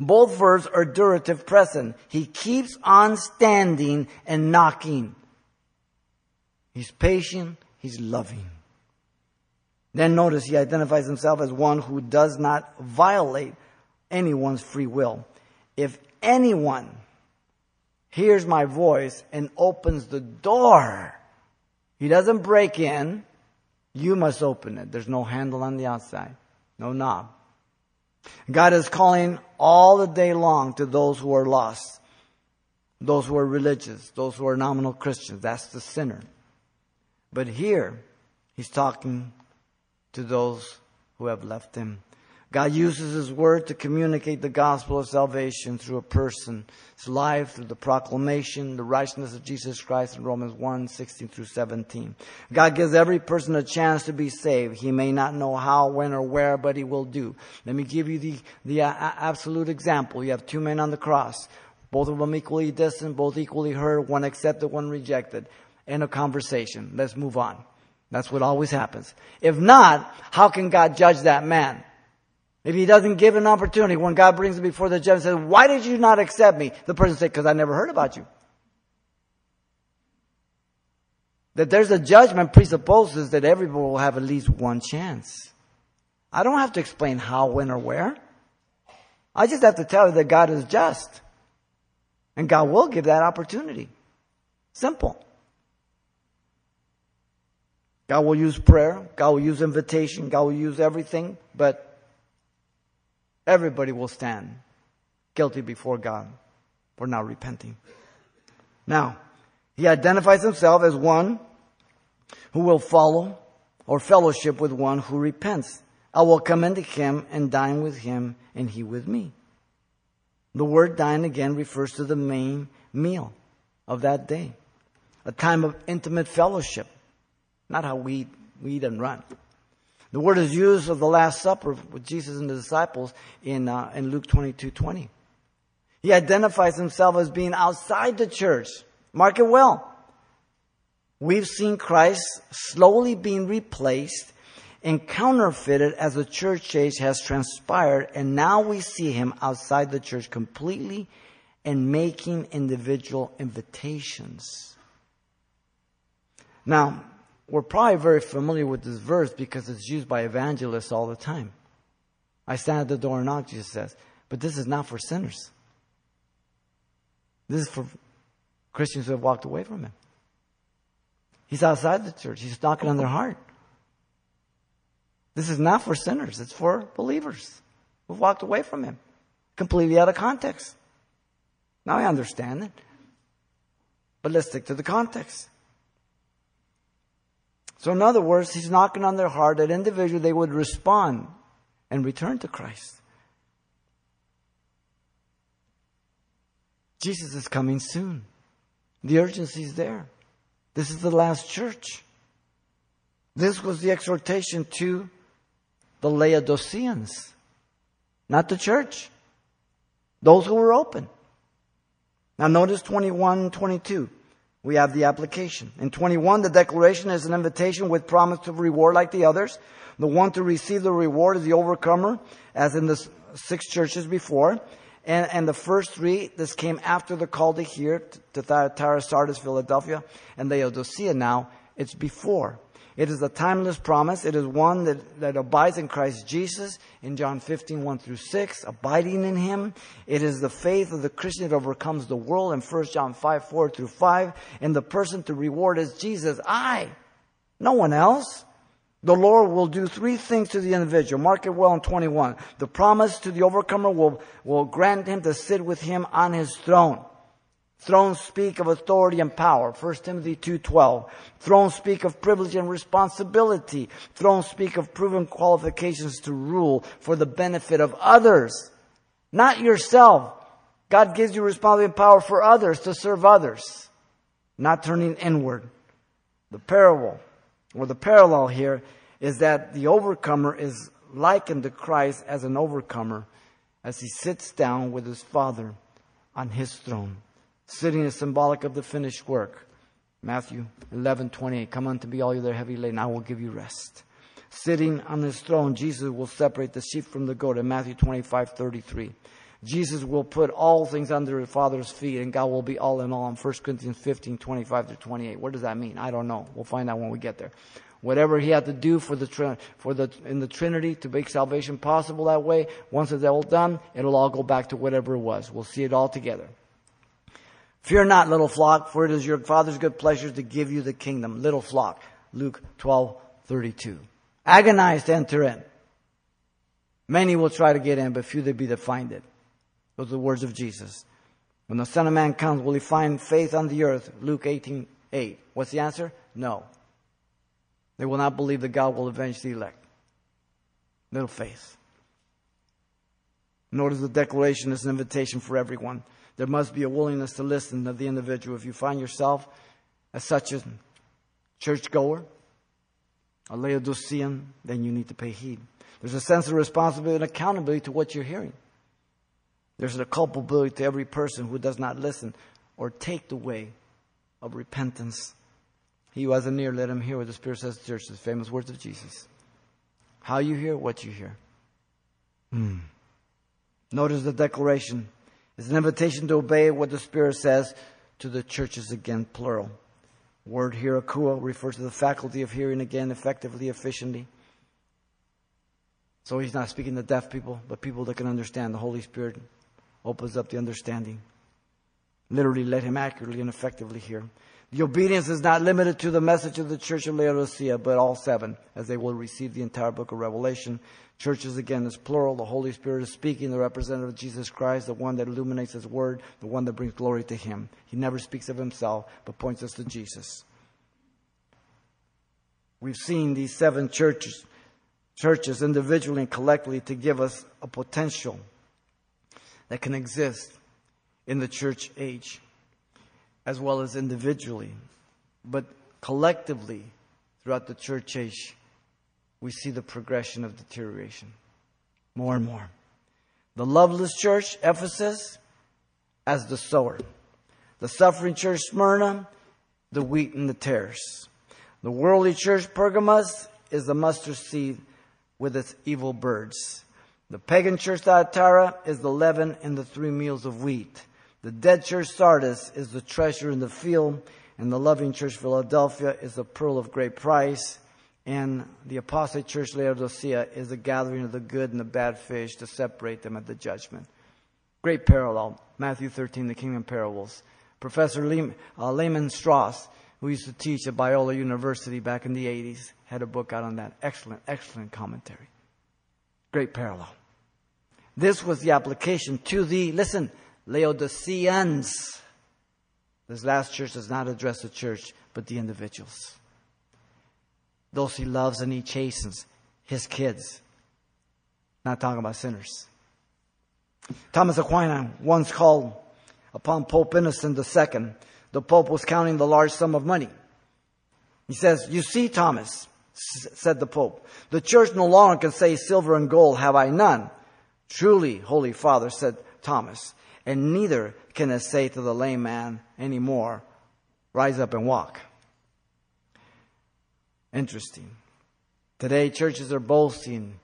Both verbs are durative present. He keeps on standing and knocking. He's patient. He's loving. Then notice he identifies himself as one who does not violate anyone's free will. If anyone hears my voice and opens the door, he doesn't break in, you must open it. There's no handle on the outside, no knob. God is calling all the day long to those who are lost, those who are religious, those who are nominal Christians. That's the sinner. But here, he's talking to those who have left him. God uses His Word to communicate the gospel of salvation through a person, person's life, through the proclamation, the righteousness of Jesus Christ in Romans 1, 16 through 17. God gives every person a chance to be saved. He may not know how, when, or where, but He will do. Let me give you the, the uh, absolute example. You have two men on the cross. Both of them equally distant, both equally heard, one accepted, one rejected. End of conversation. Let's move on. That's what always happens. If not, how can God judge that man? If he doesn't give an opportunity, when God brings him before the judge and says, why did you not accept me? The person says, because I never heard about you. That there's a judgment presupposes that everyone will have at least one chance. I don't have to explain how, when, or where. I just have to tell you that God is just. And God will give that opportunity. Simple. God will use prayer. God will use invitation. God will use everything. But everybody will stand guilty before God for not repenting. Now, he identifies himself as one who will follow or fellowship with one who repents. I will come into him and dine with him and he with me. The word dine again refers to the main meal of that day. A time of intimate fellowship. Not how we, we eat and run. The word is used of the Last Supper with Jesus and the disciples in, uh, in Luke 22, 20. He identifies himself as being outside the church. Mark it well. We've seen Christ slowly being replaced and counterfeited as the church age has transpired, and now we see him outside the church completely and making individual invitations. Now, we're probably very familiar with this verse because it's used by evangelists all the time. I stand at the door and knock, Jesus says. But this is not for sinners. This is for Christians who have walked away from Him. He's outside the church. He's knocking on their heart. This is not for sinners. It's for believers who've walked away from Him. Completely out of context. Now I understand it. But let's stick to the context. So in other words, he's knocking on their heart that individually they would respond and return to Christ. Jesus is coming soon. The urgency is there. This is the last church. This was the exhortation to the Laodiceans, not the church. Those who were open. Now notice 21, 22 we have the application. In 21, the declaration is an invitation with promise of reward like the others. The one to receive the reward is the overcomer, as in the six churches before. And, and the first three, this came after the call to hear, to Thyatira, Sardis, Philadelphia, and Laodicea now. It's before. It is a timeless promise. It is one that, that abides in Christ Jesus in John 15, 1 through 6, abiding in Him. It is the faith of the Christian that overcomes the world in 1 John 5, 4 through 5. And the person to reward is Jesus. I. No one else. The Lord will do three things to the individual. Mark it well in 21. The promise to the overcomer will, will grant him to sit with him on his throne. Thrones speak of authority and power. 1 Timothy 2.12. Thrones speak of privilege and responsibility. Thrones speak of proven qualifications to rule for the benefit of others, not yourself. God gives you responsibility and power for others, to serve others, not turning inward. The parable, or the parallel here, is that the overcomer is likened to Christ as an overcomer as he sits down with his Father on his throne. Sitting is symbolic of the finished work. Matthew 11, 28. Come unto me, all you that are heavy laden, I will give you rest. Sitting on his throne, Jesus will separate the sheep from the goat in Matthew 25, 33. Jesus will put all things under his Father's feet, and God will be all in all in 1 Corinthians 15, 25 to 28. What does that mean? I don't know. We'll find out when we get there. Whatever he had to do for the, for the, in the Trinity to make salvation possible that way, once it's all done, it'll all go back to whatever it was. We'll see it all together. Fear not, little flock, for it is your Father's good pleasure to give you the kingdom. Little flock. Luke 12, 32. Agonize to enter in. Many will try to get in, but few there be that find it. Those are the words of Jesus. When the Son of Man comes, will he find faith on the earth? Luke 18, 8. What's the answer? No. They will not believe that God will avenge the elect. Little faith. Notice the declaration is an invitation for everyone. There must be a willingness to listen of the individual. If you find yourself as such a churchgoer, a Laodicean, then you need to pay heed. There's a sense of responsibility and accountability to what you're hearing. There's a culpability to every person who does not listen or take the way of repentance. He who has an ear, let him hear what the Spirit says to the church. The famous words of Jesus. How you hear, what you hear. Hmm. Notice the declaration. It's an invitation to obey what the Spirit says to the churches again, plural. Word here, refers to the faculty of hearing again effectively, efficiently. So he's not speaking to deaf people, but people that can understand. The Holy Spirit opens up the understanding. Literally, let him accurately and effectively hear. The obedience is not limited to the message of the church of Laodicea, but all seven, as they will receive the entire book of Revelation. Churches, again, is plural. The Holy Spirit is speaking, the representative of Jesus Christ, the one that illuminates His Word, the one that brings glory to Him. He never speaks of Himself, but points us to Jesus. We've seen these seven churches, churches individually and collectively to give us a potential that can exist in the church age, as well as individually, but collectively throughout the church age we see the progression of deterioration more and more. The loveless church, Ephesus, as the sower. The suffering church, Smyrna, the wheat and the tares. The worldly church, Pergamos, is the mustard seed with its evil birds. The pagan church, Thyatira, is the leaven in the three meals of wheat. The dead church, Sardis, is the treasure in the field. And the loving church, Philadelphia, is the pearl of great price and the apostate church Laodicea is the gathering of the good and the bad fish to separate them at the judgment. Great parallel. Matthew 13, the kingdom parables. Professor Lehman, uh, Lehman Strauss, who used to teach at Biola University back in the 80s, had a book out on that. Excellent, excellent commentary. Great parallel. This was the application to the, listen, Laodiceans. This last church does not address the church, but the individuals those he loves and he chastens, his kids. Not talking about sinners. Thomas Aquinas once called upon Pope Innocent II. The Pope was counting the large sum of money. He says, You see, Thomas, said the Pope, the church no longer can say, Silver and gold have I none. Truly, Holy Father, said Thomas, and neither can it say to the lame man anymore, Rise up and walk. Interesting. Today, churches are boasting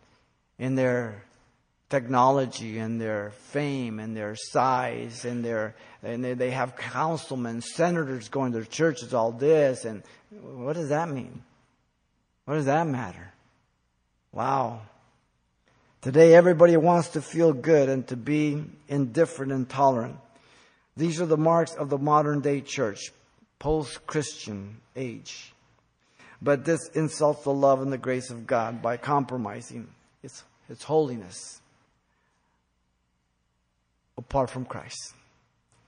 in their technology and their fame and their size and their and they, they have councilmen, senators going to their churches, all this and what does that mean? What does that matter? Wow. Today everybody wants to feel good and to be indifferent and tolerant. These are the marks of the modern day church, post-Christian age. But this insults the love and the grace of God by compromising its, its holiness apart from Christ.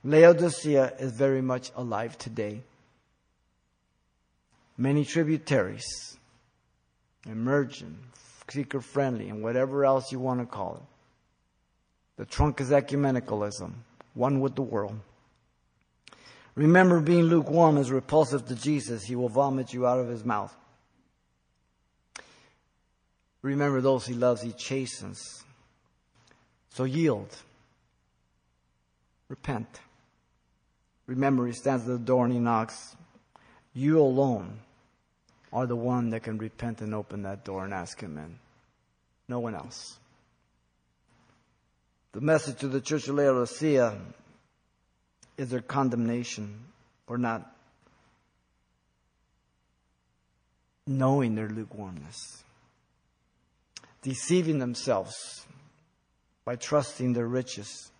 Laodicea is very much alive today. Many tributaries, emergent, seeker friendly, and whatever else you want to call it. The trunk is ecumenicalism, one with the world. Remember, being lukewarm is repulsive to Jesus. He will vomit you out of his mouth. Remember, those he loves, he chastens. So yield. Repent. Remember, he stands at the door and he knocks. You alone are the one that can repent and open that door and ask him in. No one else. The message to the church of Laodicea is their condemnation for not knowing their lukewarmness, deceiving themselves by trusting their riches,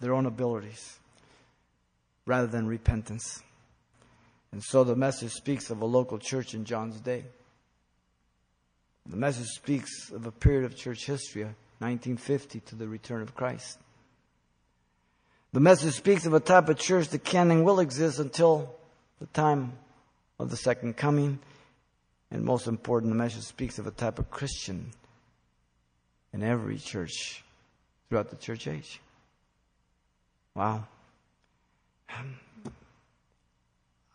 their own abilities, rather than repentance. And so the message speaks of a local church in John's day. The message speaks of a period of church history, 1950 to the return of Christ. The message speaks of a type of church that can and will exist until the time of the second coming. And most important, the message speaks of a type of Christian in every church throughout the church age. Wow.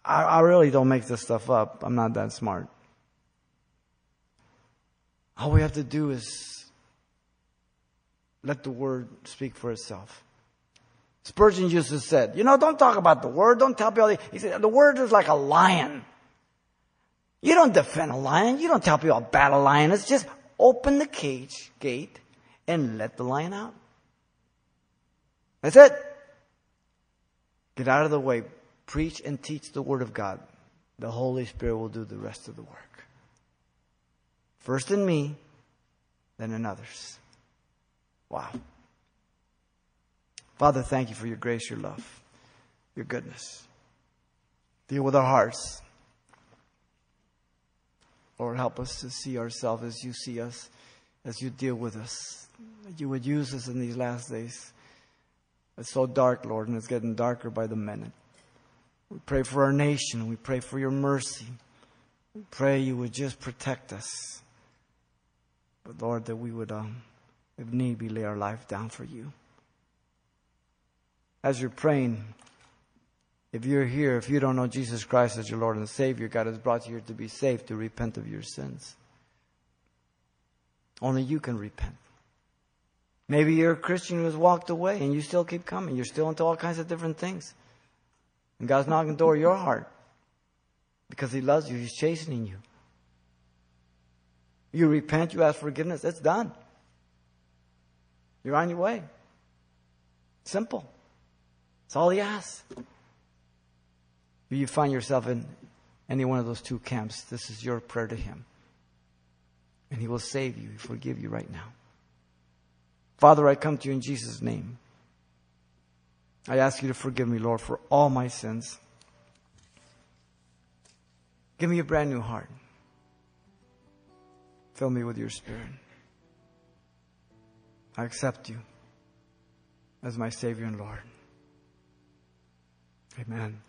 I, I really don't make this stuff up. I'm not that smart. All we have to do is let the word speak for itself. Spurgeon used to say, you know, don't talk about the word, don't tell people. He said, the word is like a lion. You don't defend a lion, you don't tell people bad a lion is, just open the cage gate and let the lion out. That's it. Get out of the way. Preach and teach the Word of God. The Holy Spirit will do the rest of the work. First in me, then in others. Wow. Father, thank you for your grace, your love, your goodness. Deal with our hearts. Lord, help us to see ourselves as you see us, as you deal with us. You would use us in these last days. It's so dark, Lord, and it's getting darker by the minute. We pray for our nation. We pray for your mercy. We pray you would just protect us. But Lord, that we would, um, if need be, lay our life down for you. As you're praying, if you're here, if you don't know Jesus Christ as your Lord and Savior, God has brought you here to be saved, to repent of your sins. Only you can repent. Maybe you're a Christian who has walked away and you still keep coming. You're still into all kinds of different things. And God's knocking the door of your heart because He loves you. He's chastening you. You repent, you ask forgiveness, it's done. You're on your way. Simple. That's all He asks. If you find yourself in any one of those two camps, this is your prayer to Him. And He will save you, forgive you right now. Father, I come to you in Jesus' name. I ask you to forgive me, Lord, for all my sins. Give me a brand new heart. Fill me with your spirit. I accept you as my Savior and Lord. Amen.